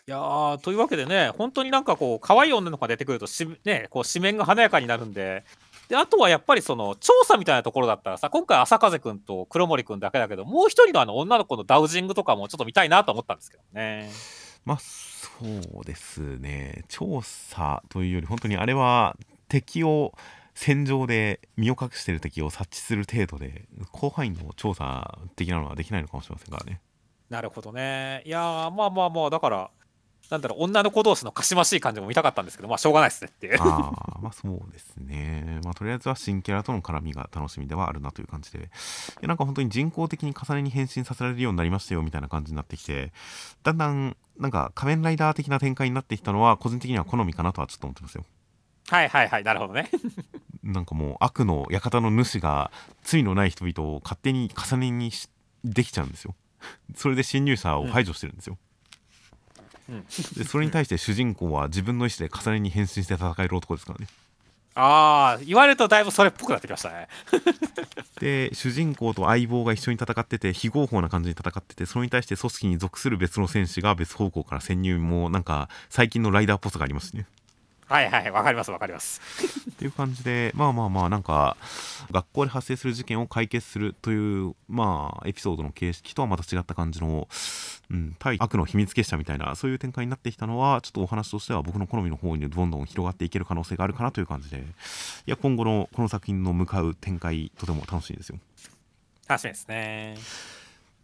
いやというわけでね本当になんかこう可愛い女の子が出てくるとし、ね、こう紙面が華やかになるんで。であとはやっぱりその調査みたいなところだったらさ今回朝風くんと黒森くんだけだけどもう一人のあの女の子のダウジングとかもちょっと見たいなと思ったんですけどね。まあそうですね。調査というより本当にあれは敵を戦場で身を隠している敵を察知する程度で広範囲の調査的なのはできないのかもしれませんからね。なるほどね。いやまあまあまあだからなんだろう女の子同士のかしましい感じも見たかったんですけどまあしょうがないですねっていう。ああまあそうですね。まあとりあえずは新キャラとの絡みが楽しみではあるなという感じで。いなんか本当に人工的に重ねに変身させられるようになりましたよみたいな感じになってきてだんだんなんか仮面ライダー的な展開になってきたのは個人的には好みかなとはちょっと思ってますよ。はいはいはいなるほどね。なんかもう悪の館の主が罪のない人々を勝手に重ねにできちゃうんですよ。それで侵入者を排除してるんですよ、うん、でそれに対して主人公は自分の意思で重ねに変身して戦える男ですからね。ああ言われるとだいぶそれっぽくなってきましたね。で主人公と相棒が一緒に戦ってて非合法な感じに戦っててそれに対して組織に属する別の戦士が別方向から潜入。もなんか最近のライダーっぽさがありますねはいはいわかりますわかります。っていう感じでまあまあまあなんか学校で発生する事件を解決するというまあエピソードの形式とはまた違った感じの、うん、対悪の秘密結社みたいなそういう展開になってきたのはちょっとお話としては僕の好みの方にどんどん広がっていける可能性があるかなという感じで。いや今後のこの作品の向かう展開とても楽しいですよ。楽しみですね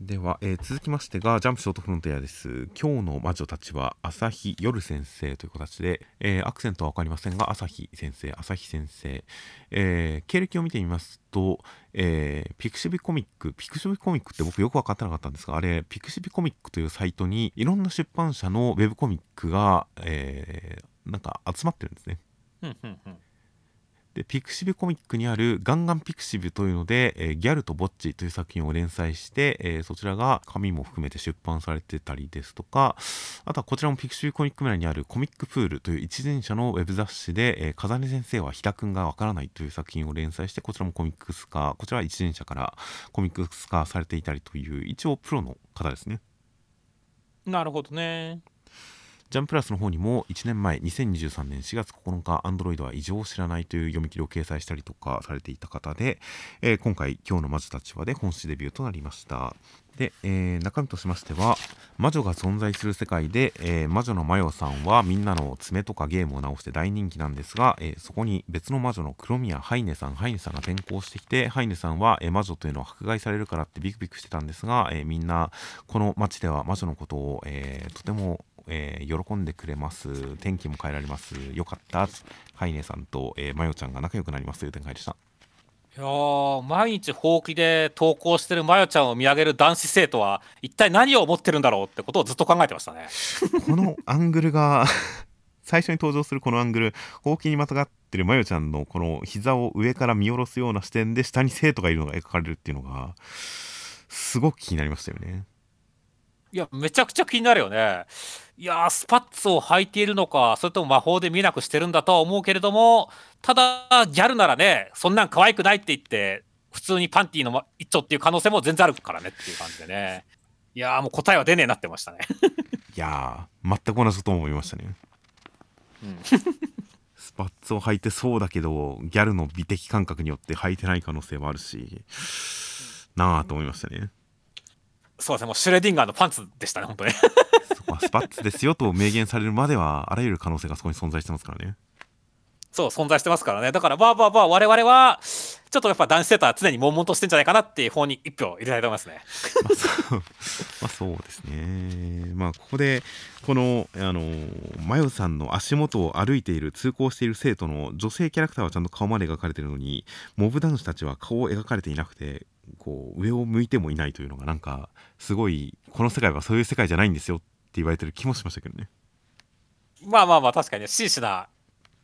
では、えー、続きましてがジャンプショートフロンティアです。今日の魔女たちは朝日夜先生という形で、えー、アクセントは分かりませんが朝日先生、朝日先生、えー、経歴を見てみますと、え、ピクシビコミック、ピクシビコミックって僕よく分かってなかったんですが、あれ、ピクシビコミックというサイトにいろんな出版社のウェブコミックが、え、なんか集まってるんですね。でピクシブコミックにあるガンガンピクシブというので、えー、ギャルとボッチという作品を連載して、えー、そちらが紙も含めて出版されてたりですとかあとはこちらもピクシブコミック村にあるコミックプールという一前者のウェブ雑誌で、えー、風根先生は日田くんがわからないという作品を連載してこちらもコミックス化こちらは一前者からコミックス化されていたりという一応プロの方ですね。なるほどね。ジャンプラスの方にも1年前2023年4月9日 Android は異常を知らないという読み切りを掲載したりとかされていた方で、えー、今回今日の魔女たちはで本誌デビューとなりました。で、えー、中身としましては魔女が存在する世界で、えー、魔女のマヨさんはみんなの爪とかゲームを直して大人気なんですが、えー、そこに別の魔女の黒宮ハイネさんハイネさんが転校してきてハイネさんは、え魔女というのは迫害されるからってビクビクしてたんですが、えみんなこの街では魔女のことを、えとてもえー、喜んでくれます。天気も変えられます。よかった。ハイネさんと、えー、マヨちゃんが仲良くなりますという展開でした。いや毎日ほうきで投稿してるマヨちゃんを見上げる男子生徒は一体何を思ってるんだろうってことをずっと考えてましたね。このアングルが 最初に登場するこのアングルほうきにまたがってるマヨちゃんのこの膝を上から見下ろすような視点で下に生徒がいるのが描かれるっていうのがすごく気になりましたよねいやめちゃくちゃ気になるよねいやスパッツを履いているのか、それとも魔法で見えなくしてるんだとは思うけれども、ただ、ギャルならね、そんなん可愛くないって言って、普通にパンティーの一丁っていう可能性も全然あるからねっていう感じでね。いやもう答えは出ねえなってましたね いや全く同じこと思いましたね。うん、スパッツを履いてそうだけど、ギャルの美的感覚によって履いてない可能性もあるし、なあと思いましたね。そうですね、もうシュレディンガーのパンツでしたね、本当に。まあ、スパッツですよと明言されるまではあらゆる可能性がそこに存在してますからね。そう存在してますからね。だからまあまあまあ我々はちょっとやっぱ男子セーターは常に悶々としてんじゃないかなっていう方に一票入れたいと思いますね。まあそう。まあそうですね。まあここでこのあのマヨさんの足元を歩いている通行している生徒の女性キャラクターはちゃんと顔まで描かれてるのにモブ男子たちは顔を描かれていなくてこう上を向いてもいないというのがなんかすごいこの世界はそういう世界じゃないんですよって言われてる気もしましたけどね。まあまあまあ確かに真摯な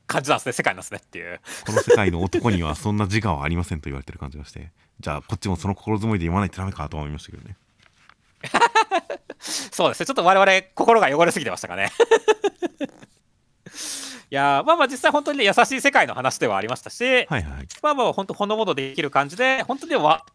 感じなんですね世界なんですねっていう。この世界の男にはそんな自我はありませんと言われてる感じがして。じゃあこっちもその心づもりで読まないとダメかと思いましたけどね。そうですね。ちょっと我々心が汚れすぎてましたかね。いやまあまあ実際本当にね優しい世界の話ではありましたし、はいはい、まあまあ本当ほのぼのできる感じで本当には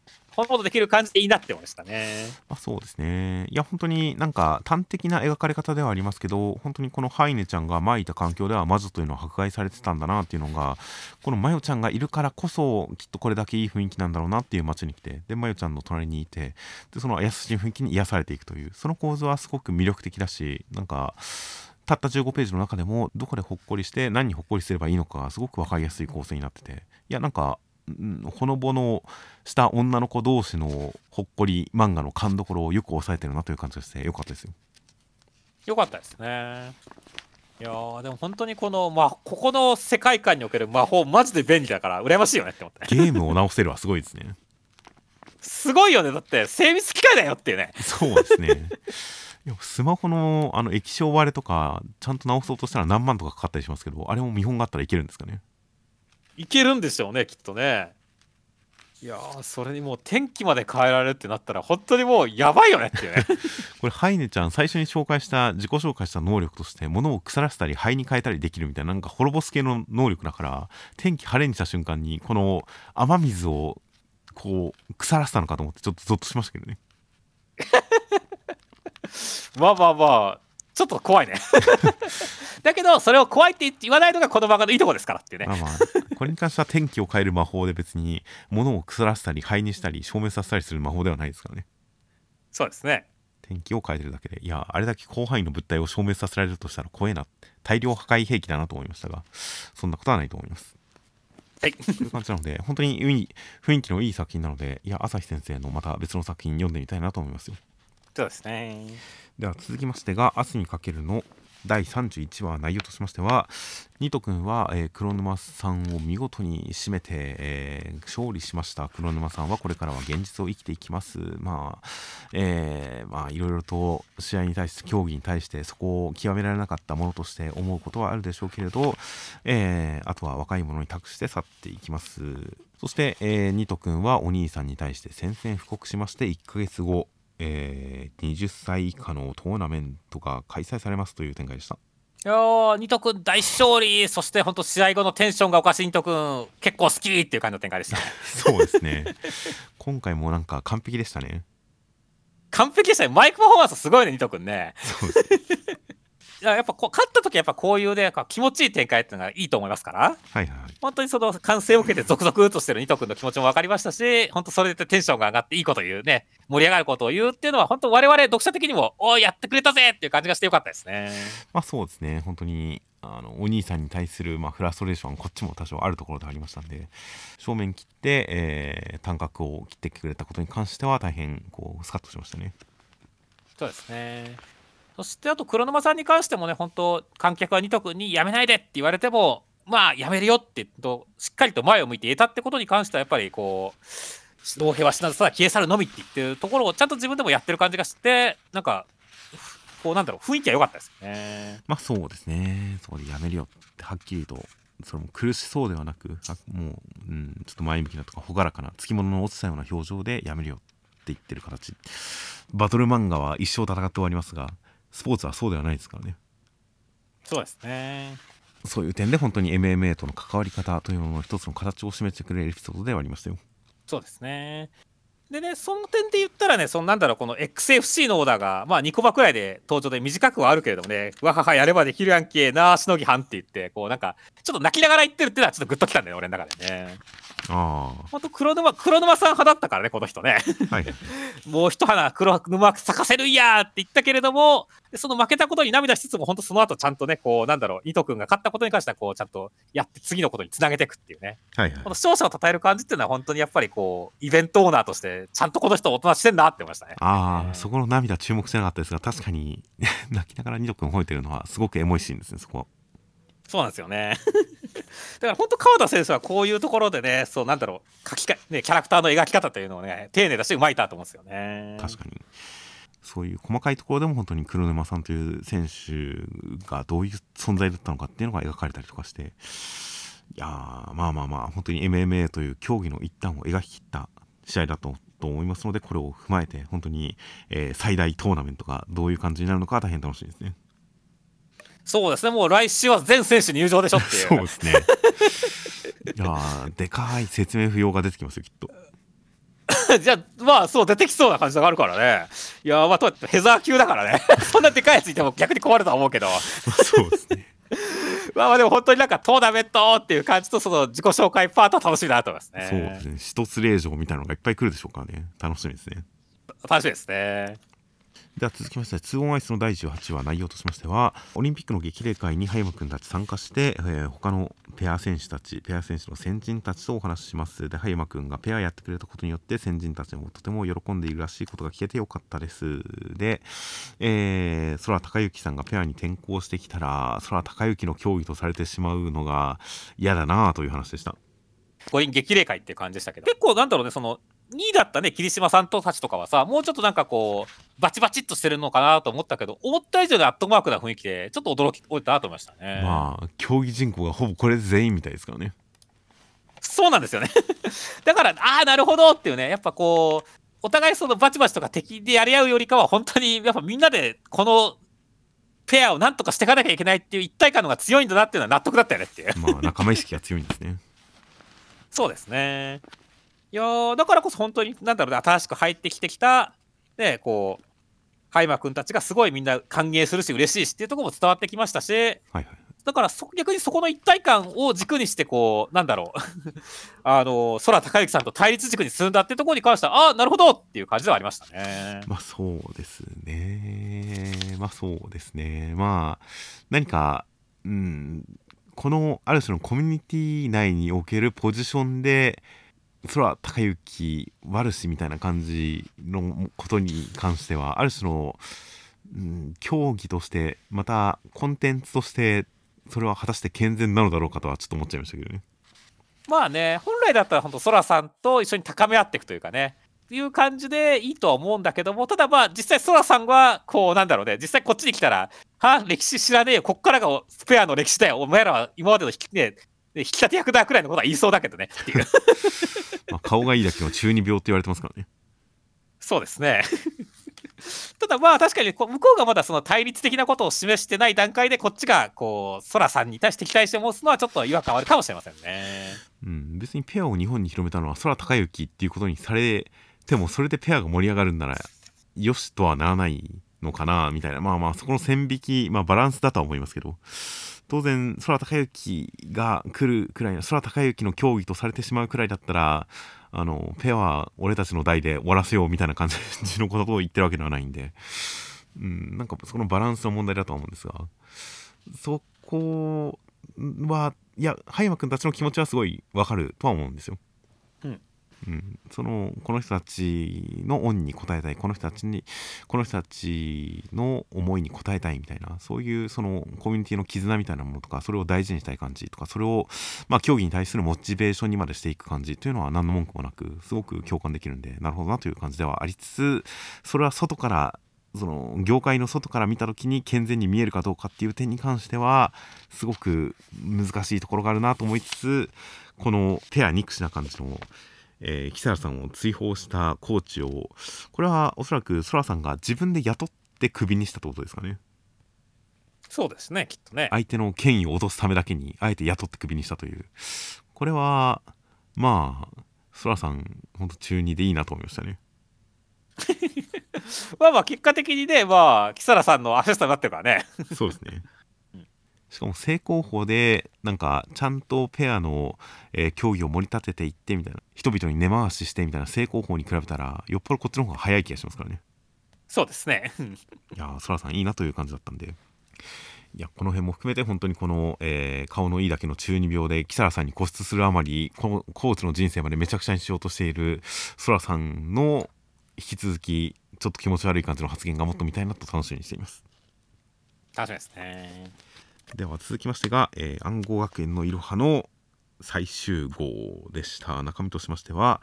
ほのぼのできる感じでいいなって思いましたね。あ、そうですね。いや本当になんか端的な描かれ方ではありますけど本当にこのハイネちゃんが巻いた環境では魔女というのは迫害されてたんだなっていうのがこのマヨちゃんがいるからこそきっとこれだけいい雰囲気なんだろうなっていう街に来てでマヨちゃんの隣にいてでその優しい雰囲気に癒されていくというその構図はすごく魅力的だしなんかたった15ページの中でもどこでほっこりして何にほっこりすればいいのかすごく分かりやすい構成になってていやなんかほのぼのした女の子同士のほっこり漫画の勘どころをよく抑えてるなという感じがしてよかったですよ。よかったですね。いやでも本当にこの、まあ、ここの世界観における魔法マジで便利だから羨ましいよねって思って。ゲームを直せるはすごいですね。すごいよねだって精密機械だよっていうね。そうですね。スマホのあの液晶割れとかちゃんと直そうとしたら何万とかかかったりしますけどあれも見本があったらいけるんですかねいけるんでしょうねきっとね。いやそれにもう天気まで変えられるってなったら本当にもうやばいよねっていうね。これハイネちゃん最初に紹介した自己紹介した能力として物を腐らせたり灰に変えたりできるみたいななんか滅ぼす系の能力だから天気晴れにした瞬間にこの雨水をこう腐らせたのかと思ってちょっとゾッとしましたけどね。まあまあまあちょっと怖いね。だけどそれを怖いって言わないのがこの漫画のいいとこですからっていうね、まあまあ、これに関しては天気を変える魔法で別に物を腐らせたり灰にしたり消滅させたりする魔法ではないですからね。そうですね。天気を変えてるだけでいやあれだけ広範囲の物体を消滅させられるとしたら怖えな大量破壊兵器だなと思いましたがそんなことはないと思います。はい、という感じなので本当に雰囲気のいい作品なのでいや朝日先生のまた別の作品読んでみたいなと思いますよ。そうですねでは続きましてが「明日にかける」の第31話内容としましてはニト君は、えー、黒沼さんを見事に締めて、えー、勝利しました。黒沼さんはこれからは現実を生きていきます。まあえー、まあいろいろと試合に対して競技に対してそこを極められなかったものとして思うことはあるでしょうけれど、え、あとは若い者に託して去っていきます。そして、えー、ニト君はお兄さんに対して宣戦布告しまして1ヶ月後えー、20歳以下のトーナメントが開催されますという展開でした。いやー、ニト君大勝利、そして本当、試合後のテンションがおかしいニト君、結構好きっていう感じの展開でした。そうですね。今回もなんか完璧でしたね。完璧でしたね。マイクパフォーマンスすごいね、ニト君ね。そうですやっぱこう勝った時はやっぱこういうね気持ちいい展開っていうのがいいと思いますから、はいはい、本当にその歓声を受けて続々としてるニト君の気持ちも分かりましたし本当それでテンションが上がっていいこと言うね盛り上がることを言うっていうのは本当我々読者的にもおやってくれたぜっていう感じがしてよかったですね。まあそうですね本当にあのお兄さんに対する、まあ、フラストレーションこっちも多少あるところでありましたんで正面切って、えー、短角を切ってくれたことに関しては大変こうスカッとしましたね。そうですねそしてあと黒沼さんに関してもね本当観客は二徳にやめないでって言われてもまあやめるよってとしっかりと前を向いて得たってことに関してはやっぱりこう老兵は死なずただ消え去るのみって言ってるところをちゃんと自分でもやってる感じがしてなんかこうなんだろう雰囲気は良かったですね。まあそうですね。そこでやめるよってはっきりとそれも苦しそうではなくもう、うん、ちょっと前向きなとか朗らかなつきものの落ちたような表情でやめるよって言ってる形。バトル漫画は一生戦って終わりますがスポーツはそうではないですからね。そうですね。そういう点で本当に MMA との関わり方というのの一つの形を示してくれるエピソードではありましたよ。そうですね。でね、その点で言ったらね、そのなんだろう、この XFC のオーダーが、まあ2コマくらいで登場で短くはあるけれどもね、わははやればできるやんけな、しのぎはんって言って、こうなんか、ちょっと泣きながら言ってるっていうのはちょっとグッときたんだよ、俺の中でね。ああ。ほんと黒沼、黒沼さん派だったからね、この人ね。はい。もう一花黒沼咲かせるんやって言ったけれども、その負けたことに涙しつつも、本当その後ちゃんとね、こう、なんだろう、伊藤君が勝ったことに関しては、こう、ちゃんとやって次のことにつなげていくっていうね。はい、はい、この勝者を称える感じっていうのは、本当にやっぱりこう、イベントオーナーとして、ちゃんとこの人大人してんなって思いましたね。ああ、そこの涙注目してなかったですが、確かに泣きながら二度君吠えてるのは、すごくエモいシーンですね、そこ。そうなんですよね。だから本当川田先生はこういうところでね、そうなんだろう、書きか、ね、キャラクターの描き方というのをね、丁寧だし、うまいなと思うんですよね。確かに。そういう細かいところでも本当に黒沼さんという選手がどういう存在だったのかっていうのが描かれたりとかして、いやまあまあまあ、本当に MMA という競技の一端を描き切った試合だとと思いますので、これを踏まえて、本当に、えー、最大トーナメントがどういう感じになるのか大変楽しみですね。そうですね、もう来週は全選手入場でしょっていう。そうですね。いやでかい説明不要が出てきますよ、きっと。じゃあ、まあ、そう、出てきそうな感じがあるからね。いや、まあ、とヘザー級だからね。そんなでかいやついても逆に困るとは思うけど。そうですね。まあまあでも本当になんかトーナメントっていう感じとその自己紹介パートは楽しみだなと思いますね。そうですね。一つ令状みたいなのがいっぱい来るでしょうからね。楽しみですね。楽しみですね。では続きまして2オンアイスの第18話内容としましてはオリンピックの激励会に葉山君たち参加して、えー、他のペア選手たちペア選手の先人たちとお話しします。で葉山君がペアやってくれたことによって先人たちもとても喜んでいるらしいことが聞けてよかったです。で、えー、空高之さんがペアに転向してきたら空高之の競技とされてしまうのが嫌だなという話でした。五輪激励会って感じでしたけど。結構なんだろうねその2位だったね霧島さんとたちとかはさもうちょっとなんかこうバチバチっとしてるのかなと思ったけど思った以上にアットマークな雰囲気でちょっと驚き終えたなと思いましたね。まあ競技人口がほぼこれで全員みたいですからね。そうなんですよね。だからああなるほどっていうね。やっぱこうお互いそのバチバチとか敵でやり合うよりかは本当にやっぱみんなでこのペアをなんとかしていかなきゃいけないっていう一体感のが強いんだなっていうのは納得だったよねっていう。まあ仲間意識が強いんですね。そうですね。いやだからこそ本当に、なんだろうね、新しく入ってきてきた、ね、こう、海馬君たちがすごいみんな歓迎するし、嬉しいしっていうところも伝わってきましたし、はいはい、だからそ逆にそこの一体感を軸にして、こう、なんだろう、あの、空高之さんと対立軸に進んだっていうところに関しては、ああ、なるほどっていう感じではありましたね。まあそうですね。まあそうですね。まあ、何か、うん、このある種のコミュニティ内におけるポジションで、空高之悪しみたいな感じのことに関してはある種の、うん、競技としてまたコンテンツとしてそれは果たして健全なのだろうかとはちょっと思っちゃいましたけどね。まあね本来だったら本当空さんと一緒に高め合っていくというかね。いう感じでいいとは思うんだけどもただまあ実際空さんはこうなんだろうね。実際こっちに来たらは歴史知らねえよ。こっからがスペアの歴史だよ。お前らは今までの引き,、ね、引き立て役だくらいのことは言いそうだけどね。っていう まあ、顔がいいだけの中二病って言われてますからね。そうですね。ただまあ確かに向こうがまだその対立的なことを示してない段階でこっちがこうソラさんに対して期待して持つのはちょっと違和感あるかもしれませんね。うん、別にペアを日本に広めたのは空高之っていうことにされてもそれでペアが盛り上がるんならよしとはならないのかなみたいなまあまあそこの線引きまあバランスだとは思いますけど当然空高之が来るくらいの空高之の競技とされてしまうくらいだったらあのペアは俺たちの代で終わらせようみたいな感じのことを言ってるわけではないんで、うん、なんかそのバランスの問題だとは思うんですがそこはいや葉山君たちの気持ちはすごいわかるとは思うんですよ。うん、そのこの人たちの恩に応えたいこの人たちにこの人たちの思いに応えたいみたいなそういうそのコミュニティの絆みたいなものとかそれを大事にしたい感じとかそれをまあ競技に対するモチベーションにまでしていく感じというのは何の文句もなくすごく共感できるんでなるほどなという感じではありつつそれは外からその業界の外から見た時に健全に見えるかどうかっていう点に関してはすごく難しいところがあるなと思いつつこのペア憎しな感じのえー、木更さんを追放したコーチをこれはおそらく空さんが自分で雇ってクビにしたってことですかねそうですねきっとね相手の権威を落とすためだけにあえて雇ってクビにしたというこれはまあそらさん、本当中2でいいなと思いましたね。まあまあ、結果的にね、まあ、木更さんのアシストになってるからね。そうですね。しかも正攻法でなんかちゃんとペアの、えー、競技を盛り立てていってみたいな人々に根回ししてみたいな正攻法に比べたらよっぽどこっちの方が早い気がしますからね。そうですね。いやそらさんいいなという感じだったんで。いやこの辺も含めて本当にこの、えー、顔のいいだけの中二病で木更さんに固執するあまりこのコーチの人生までめちゃくちゃにしようとしているそらさんの引き続きちょっと気持ち悪い感じの発言がもっと見たいなと楽しみにしています。楽しみですねでは続きましてが、えー、暗号学園のいろはの最終号でした。中身としましては、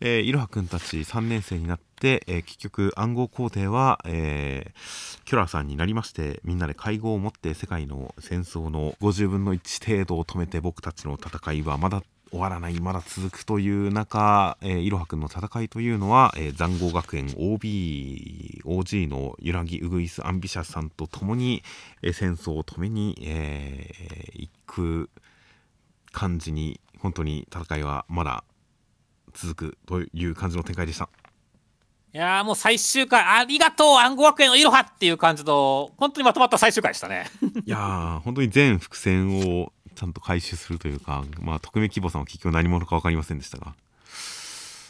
え、いろはくんたち3年生になって、えー、結局暗号皇帝は、えー、キョラーさんになりましてみんなで会合を持って世界の戦争の50分の1程度を止めて僕たちの戦いはまだ終わらないまだ続くという中、えー、いろはくんの戦いというのは、えー、残酷学園 OB、OG の揺らぎウグイスアンビシャスさんと共に、えー、戦争を止めに、えー、行く感じに本当に戦いはまだ続くという感じの展開でした。いやもう最終回、ありがとう、暗号学園のいろはっていう感じの、本当にまとまった最終回でしたね。いや本当に全伏線をちゃんと回収するというか、まあ、匿名希望さんは結局何者か分かりませんでしたが、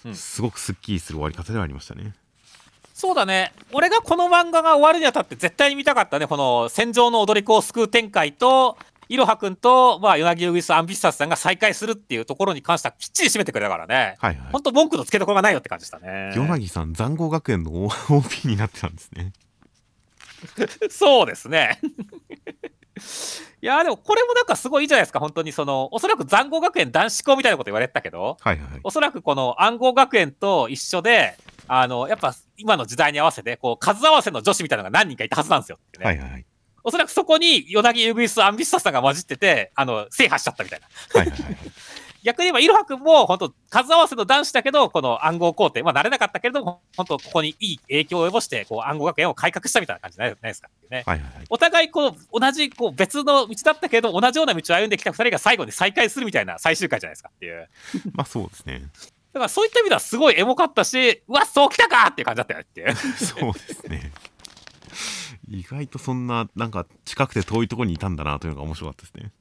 うん、すごくすっきりする終わり方ではありましたね。そうだね俺がこの漫画が終わるにあたって絶対に見たかったねこの戦場の踊り子を救う展開といろはくんと、まあ、ヨナギウグイス・アンビシサスさんが再会するっていうところに関してはきっちり締めてくれたからね。はいはい。本当文句のつけどころがないよって感じでしたね。ヨナギさん、残酷学園の OP になってたんですね。そうですね。いやでもこれもなんかすごいいいじゃないですか、本当にその、おそらく残酷学園男子校みたいなこと言われてたけど、はいはい、おそらくこの暗号学園と一緒で、あの、やっぱ今の時代に合わせて、こう、数合わせの女子みたいなのが何人かいたはずなんですよ、ね、はいはい。おそらくそこに、ヨナギユグイス・アンビスタさんが混じってて、あの、制覇しちゃったみたいな。はいはいはい。逆に言えば、いろはくんも、本当数合わせの男子だけど、この暗号工程、まあ、慣れなかったけれども、本当ここにいい影響を及ぼして、こう、暗号学園を改革したみたいな感じじゃないですかね。はいはいはい、お互い、こう、同じ、こう、別の道だったけど、同じような道を歩んできた二人が最後に再会するみたいな最終回じゃないですかっていう。まあ、そうですね。だからそういった意味ではすごいエモかったし、うわ、そうきたかっていう感じだったよっていう。そうですね。意外とそんな、なんか近くて遠いところにいたんだなというのが面白かったですね。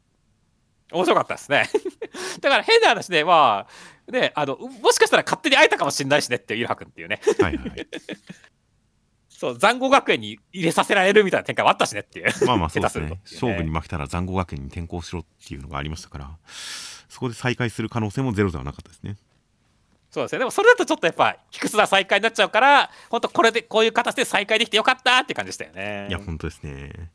面白かったですね。だから変な話で、まあ、ね、あの、もしかしたら勝手に会えたかもしれないしねっていう、イラ君っていうね。はいはい。そう、残酷学園に入れさせられるみたいな展開はあったしねっていう。まあまあそうですね。ね勝負に負けたら残酷学園に転校しろっていうのがありましたから、そこで再開する可能性もゼロではなかったですね。そうですね。でもそれだとちょっとやっぱ、卑屈な再会になっちゃうから、本当これで、こういう形で再会できてよかったって感じでしたよね。いや、本当ですね。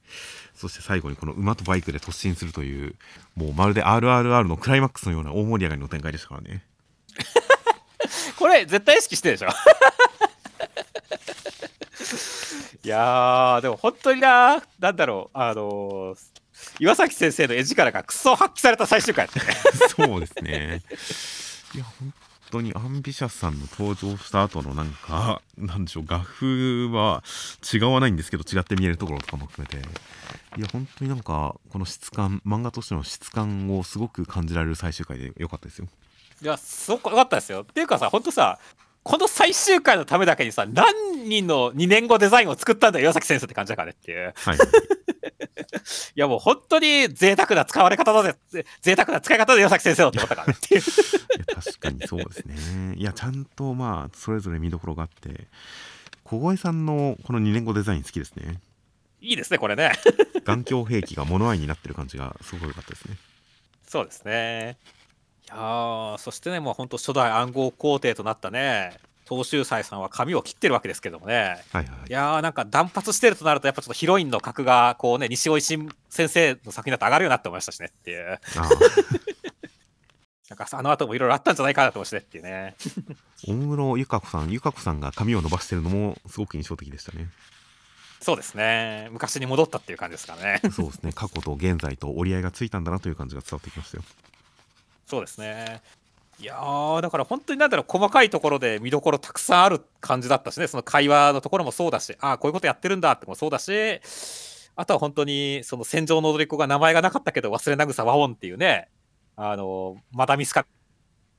そして最後にこの馬とバイクで突進するという、もうまるで RRR のクライマックスのような大盛り上がりの展開でしたからね。これ、絶対意識してるでしょ。いやでも本当にな、なんだろう、あのー、岩崎先生の絵力がクソ発揮された最終回。そうですね。いや、本当にアンビシャスさんの登場した後のなんか、なんでしょう、画風は違わないんですけど、違って見えるところとかも含めて、いや、本当になんか、この質感、漫画としての質感をすごく感じられる最終回で良かったですよ。いや、すごく良かったですよ。っていうかさ、本当さ、この最終回のためだけにさ、何人の2年後デザインを作ったんだよ、岩崎先生って感じだからねっていう。はい。いやもう本当に贅沢な使われ方だぜ、贅沢な使い方で岩崎先生だって思ったからねっていう。確かにそうですね。いや、ちゃんとまあ、それぞれ見どころがあって、小越さんのこの2年後デザイン好きですね。いいですね、これね。眼鏡兵器が物合いになってる感じがすごい良かったですね。そうですね。いやそしてね、もう本当初代暗号皇帝となったね、東秀斎さんは髪を切ってるわけですけどもね、はいはい、いやーなんか断髪してるとなるとやっぱちょっとヒロインの格がこうね西尾維新先生の作品だと上がるようになって思いましたしねっていう。なんかあの後もいろいろあったんじゃないかなと思ってっていうね。大室由香子さん由香子さんが髪を伸ばしてるのもすごく印象的でしたね。そうですね。昔に戻ったっていう感じですかね。そうですね。過去と現在と折り合いがついたんだなという感じが伝わってきましたよそうですねいやーだから本当になんだろう細かいところで見どころたくさんある感じだったしねその会話のところもそうだしああこういうことやってるんだってもそうだしあとは本当にその戦場の踊り子が名前がなかったけど忘れなぐさ和音っていうねあのマダミスカ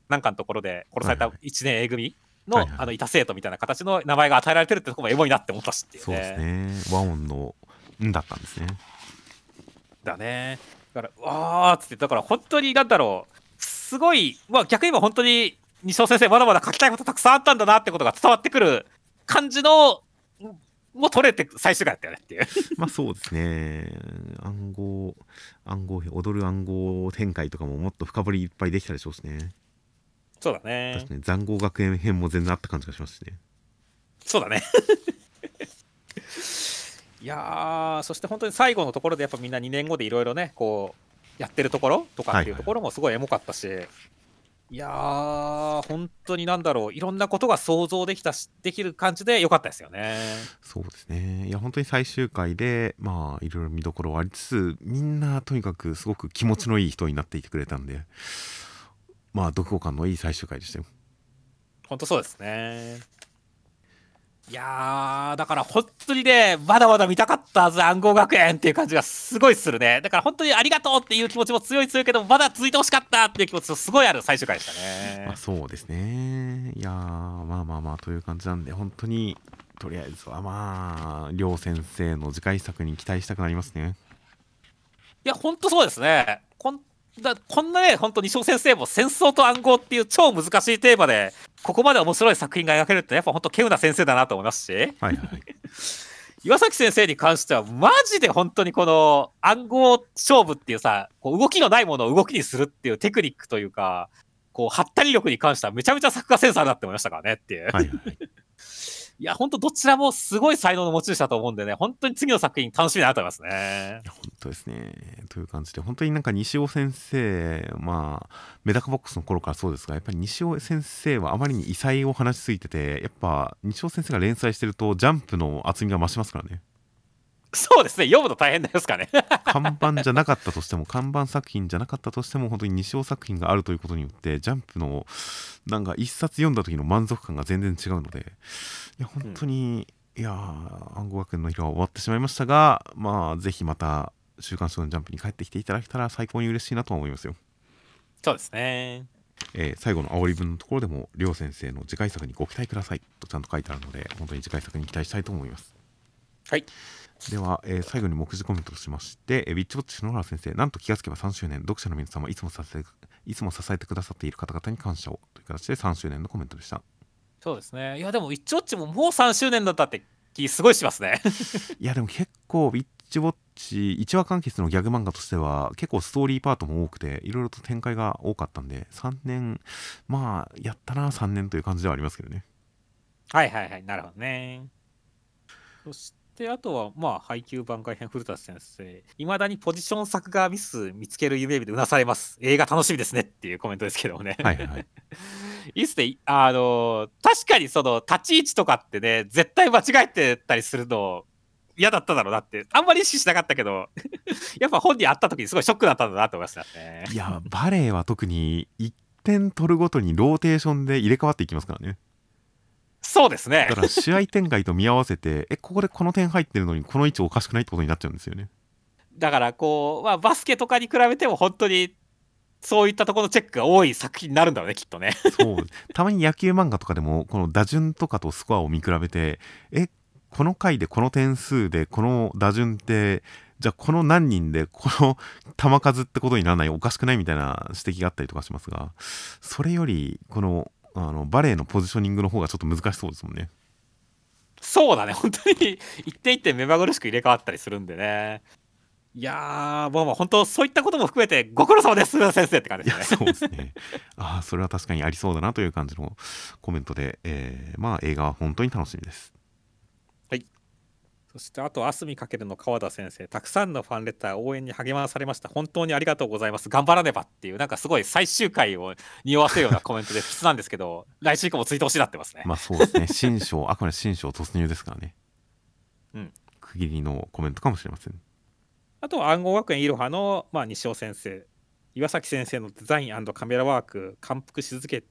なんかのところで殺された1年 A 組の、はいはい、あの、いた生徒みたいな形の名前が与えられてるってとこもエモいなって思ったしっていう、ね、そうですね。和音の、んだったんですね。だね。だから、わーっつって、だから本当になんだろう、すごい、まあ逆に言えば本当に西尾先生まだまだ書きたいことたくさんあったんだなってことが伝わってくる感じのもう取れて最終回だったよねっていう。まあそうですね。暗号暗号踊る暗号展開とかももっと深掘りいっぱいできたでしょうしね。そうだね。確かに残酷学園編も全然あった感じがしますしね。そうだね。いやそして本当に最後のところでやっぱみんな2年後でいろいろねこうやってるところとかっていうところもすごいエモかったし、はいはいいやー、本当になんだろう、いろんなことが想像できたし、できる感じでよかったですよね。そうですね。いや、本当に最終回で、まあ、いろいろ見どころはありつつ、みんなとにかくすごく気持ちのいい人になっていてくれたんで、まあ、読後感のいい最終回でしたよ。本当そうですね。いやー、だから本当にね、まだまだ見たかったはず、暗号学園っていう感じがすごいするね。だから本当にありがとうっていう気持ちも強い強いけど、まだ続いてほしかったっていう気持ちもすごいある最終回でしたね。まあ、そうですね。いやー、まあまあまあという感じなんで、本当に、とりあえずはまあ、両先生の次回作に期待したくなりますね。いや、本当そうですね。こんだこんなね、本当に西尾先生も戦争と暗号っていう超難しいテーマで、ここまで面白い作品が描けるって、やっぱ本当、稀有な先生だなと思いますし、はいはい、岩崎先生に関しては、マジで本当にこの暗号勝負っていうさ、こう動きのないものを動きにするっていうテクニックというか、こう、はったり力に関してはめちゃめちゃ作画センサーだって思いましたからねっていう。はいはいいや、本当どちらもすごい才能の持ち主だと思うんでね、本当に次の作品楽しみだなと思いますね。本当ですね。という感じで、本当になんか西尾先生、まあ、メダカボックスの頃からそうですが、やっぱり西尾先生はあまりに異彩を話しすぎてて、やっぱ西尾先生が連載してると、ジャンプの厚みが増しますからね。そうですね、読むと大変ですかね。看板じゃなかったとしても、看板作品じゃなかったとしても、本当に西尾作品があるということによって、ジャンプの、なんか一冊読んだ時の満足感が全然違うので、いや、本当に、うん、いや暗号学園の日は終わってしまいましたが、まあ、ぜひまた、週刊少年ジャンプに帰ってきていただけたら最高に嬉しいなと思いますよ。そうですね。えー、最後の煽り文のところでも、りょう先生の次回作にご期待くださいとちゃんと書いてあるので、本当に次回作に期待したいと思います。はい。では、えー、最後に目次コメントとしまして、えー、ウィッチウォッチ篠原先生、なんと気がつけば3周年、読者の皆様、いつも支えいつも支えてくださっている方々に感謝をという形で3周年のコメントでした。そうですね。いや、でも、ウィッチウォッチももう3周年だったって気すごいしますね。いや、でも結構、ウィッチウォッチ、1話完結のギャグ漫画としては、結構ストーリーパートも多くて、いろいろと展開が多かったんで、3年、まあ、やったな、3年という感じではありますけどね。はいはいはい、なるほどね。そして、で、あとは、まあ、配給番外編、古田先生、いまだにポジション作画ミス見つける夢でうなされます。映画楽しみですねっていうコメントですけどもね。はいはい。いいっすね。あの、確かにその、立ち位置とかってね、絶対間違えてたりするの、嫌だっただろうなって、あんまり意識しなかったけど、やっぱ本人会った時にすごいショックだったんだなと思いましたね。いや、バレエは特に1点取るごとにローテーションで入れ替わっていきますからね。そうですね。だから試合展開と見合わせて、え、ここでこの点入ってるのに、この位置おかしくないってことになっちゃうんですよね。だからこう、まあ、バスケとかに比べても本当にそういったところのチェックが多い作品になるんだろうね、きっとね。そうたまに野球漫画とかでも、この打順とかとスコアを見比べて、え、この回でこの点数でこの打順って、じゃあこの何人でこの球数ってことにならないおかしくないみたいな指摘があったりとかしますが、それより、このあのバレエのポジショニングの方がちょっと難しそうですもんね。そうだね、本当に一点一点目まぐるしく入れ替わったりするんでね。いやー、もうもう本当、そういったことも含めて、ご苦労様です、先生って感じですね。そうですね。ああ、それは確かにありそうだなという感じのコメントで、えー、まあ映画は本当に楽しみです。そしてあと、あすみかけるの川田先生、たくさんのファンレター、応援に励まされました。本当にありがとうございます。頑張らねばっていう、なんかすごい最終回を匂わせるようなコメントで普通なんですけど、来週以降もツイートしなってますね。まあそうですね。新章、あくまで新章突入ですからね。うん。区切りのコメントかもしれません。あとは暗号学園いろはの、まあ、西尾先生、岩崎先生のデザインカメラワーク、感服し続け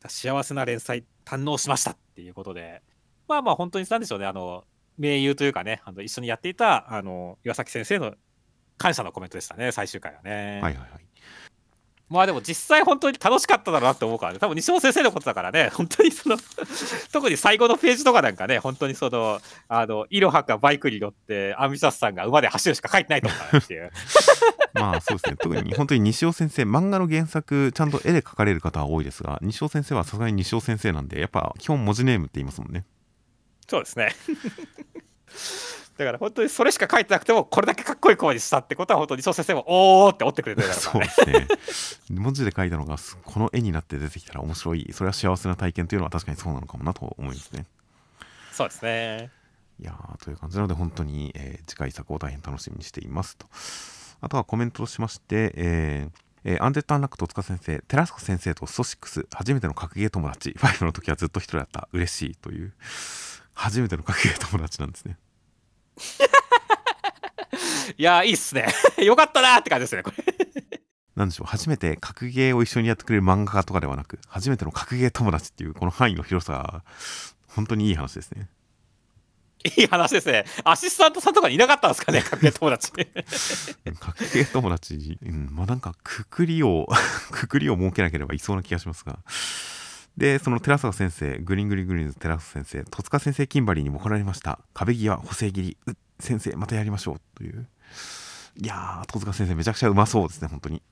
た幸せな連載、堪能しましたっていうことで、まあまあ本当になんでしょうね、あの、盟友というかね、あの一緒にやっていたあの岩崎先生の感謝のコメントでしたね、最終回はね。はいはいはい。まあでも実際本当に楽しかっただろうなって思うからね多分西尾先生のことだからね本当にその 特に最後のページとかなんかね本当にそのあのイロハがバイクに乗ってアンビシャスさんが馬で走るしか書いてないと思うっていう まあそうですね特に本当に西尾先生漫画の原作ちゃんと絵で描かれる方は多いですが西尾先生はさすがに西尾先生なんでやっぱ基本文字ネームって言いますもんねそうですね。だから本当にそれしか書いてなくてもこれだけかっこいい声にしたってことは本当に西先生もおーって折ってくれてるだろうから、ね、そうですね。文字で書いたのがこの絵になって出てきたら面白いそれは幸せな体験というのは確かにそうなのかもなと思いますね。そうですね。いやという感じなので本当に、えー、次回作を大変楽しみにしていますと。あとはコメントとしまして、えーえー、アンデッド・アンラック戸塚先生、テラスコ先生とストシックス、初めての格ゲー友達、5の時はずっと一人だった、嬉しいという、初めての格ゲー友達なんですね。いやいいっすね よかったなって感じですねこれ なんでしょう初めて格ゲーを一緒にやってくれる漫画家とかではなく初めての格ゲー友達っていうこの範囲の広さ本当にいい話ですねいい話ですね。アシスタントさんとかにいなかったんですかね、格ゲー友達。格ゲー友達、うん、まあなんかくくりをくくりを設けなければいそうな気がしますが。で、その寺坂先生、グリングリグリーンズ寺坂先生、戸塚先生キンバリーにも来られました。壁際、補正切り、う先生、またやりましょうという。いやー、戸塚先生、めちゃくちゃうまそうですね、本当に。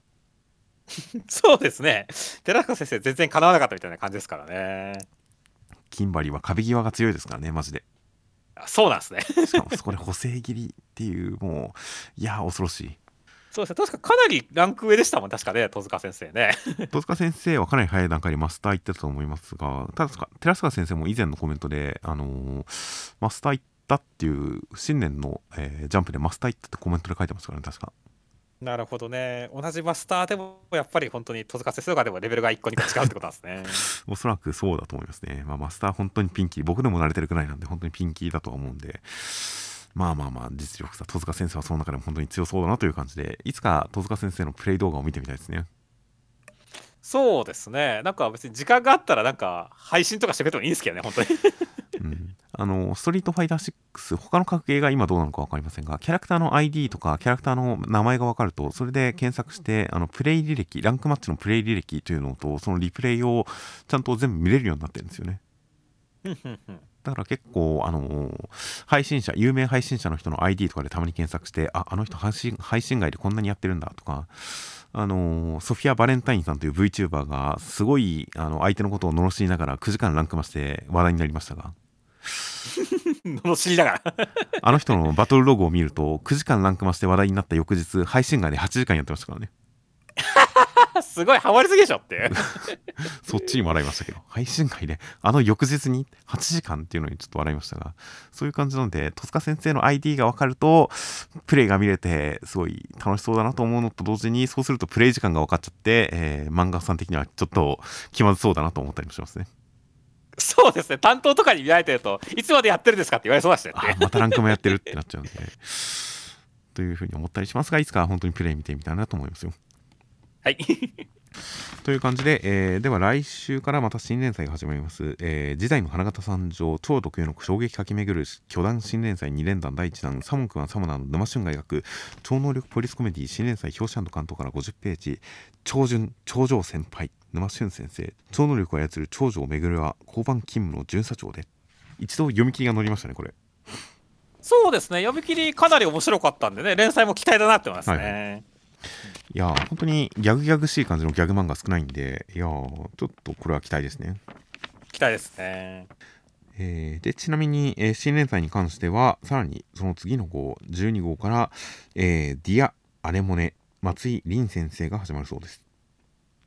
そうですね。寺坂先生、全然かなわなかったみたいな感じですからね。キンバリーは壁際が強いですからね、マジで。そうなんですね。しかもそこで補正切りっていう、もう、いやー、恐ろしい。そうですね、確かかなりランク上でしたもん、確かね、戸塚先生ね。戸塚先生はかなり早い段階でマスター行ってたと思いますが、ただ、寺坂先生も以前のコメントで、あのー、マスター行ったっていう、新年の、えー、ジャンプでマスター行ったってコメントで書いてますからね、確か。なるほどね。同じマスターでも、やっぱり本当に戸塚先生とかでもレベルが1個2個違うってことなんですね。おそらくそうだと思いますね。まあ、マスター本当にピンキー、僕でも慣れてるくらいなんで、本当にピンキーだとは思うんで、まあまあまあ、実力さ、戸塚先生はその中でも本当に強そうだなという感じで、いつか戸塚先生のプレイ動画を見てみたいですね。そうですね。なんか別に時間があったら、なんか配信とかしてくれてもいいんですけどね、本当に。うんあの、ストリートファイター6、他の格ゲーが今どうなのか分かりませんが、キャラクターの ID とか、キャラクターの名前が分かると、それで検索して、あの、プレイ履歴、ランクマッチのプレイ履歴というのと、そのリプレイをちゃんと全部見れるようになってるんですよね。だから結構、あのー、配信者、有名配信者の人の ID とかでたまに検索して、あ、あの人配信配信外でこんなにやってるんだとか、あのー、ソフィア・バレンタインさんという VTuber が、すごい、あの、相手のことを罵りながら9時間ランクマして話題になりましたが、罵りながら。あの人のバトルログを見ると9時間ランク増して話題になった翌日配信外で8時間やってましたからね すごいハマりすぎでしょって そっちに笑いましたけど配信外であの翌日に8時間っていうのにちょっと笑いましたがそういう感じなので戸塚先生の ID が分かるとプレイが見れてすごい楽しそうだなと思うのと同時にそうするとプレイ時間が分かっちゃって、えー、漫画さん的にはちょっと気まずそうだなと思ったりもしますねそうですね、担当とかに見られてると、いつまでやってるんですかって言われそうだしね。またランクもやってるってなっちゃうんで。というふうに思ったりしますが、いつか本当にプレイ見てみたいなと思いますよ。はい。という感じで、えー、では来週からまた新連載が始まります。えー、時代の花形参上、超特有の衝撃駆け巡る巨大新連載2連弾第1弾、サモン君はサモナーの沼春が描く超能力ポリスコメディ新連載表紙関東から50ページ、超順、超上先輩、沼俊先生。超能力を操る長女を巡るは交番勤務の巡査長で。一度読み切りが載りましたねこれ。そうですね。読み切りかなり面白かったんでね連載も期待だなってますね、はい、いや本当にギャグギャグしい感じのギャグ漫画少ないんでいやちょっとこれは期待ですね。期待ですね。えー、でちなみに、えー、新連載に関してはさらにその次の号12号から、えー、ディア・アネモネ松井琳先生が始まるそうです。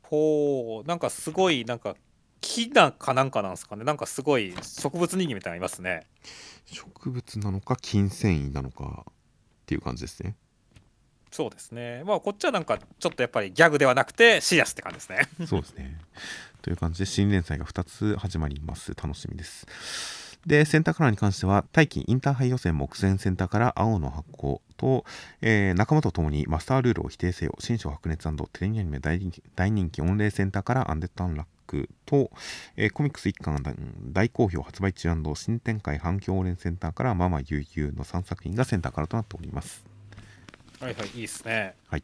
ほうなんかすごいなんか木なんかなんかなんですかね。なんかすごい植物人間みたいなのいますね。植物なのか筋繊維なのかっていう感じですねそうですね。まあこっちはなんかちょっとやっぱりギャグではなくてシリアスって感じですね。そうですね。という感じで新連載が2つ始まります。楽しみです。で、センターカラーに関しては、大喜インターハイ予選目前センターカラーアオのハコと、えー、仲間と共にマスタールールを否定せよ、新章白熱テレビアニメ大人気大人気御礼センターからアンデッドアンラックと、えー、コミックス1巻大好評発売中新展開反響応援センターからママユーユーの3作品がセンターからとなっております。はいはい、いいですね。はい。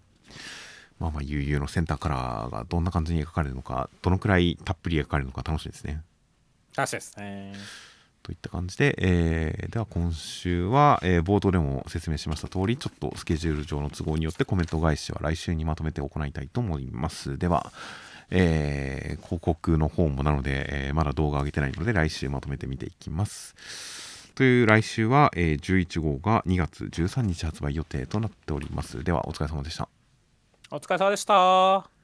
まあまあ悠々のセンターカラーがどんな感じに描かれるのかどのくらいたっぷり描かれるのか楽しみですね。楽しみですね。といった感じで、えー、では今週は、えー、冒頭でも説明しました通りちょっとスケジュール上の都合によってコメント返しは来週にまとめて行いたいと思いますでは、えー、広告の方もなので、えまだ動画上げてないので来週まとめて見ていきますという来週は、え11号が2月13日発売予定となっております。ではお疲れ様でした。お疲れ様でした。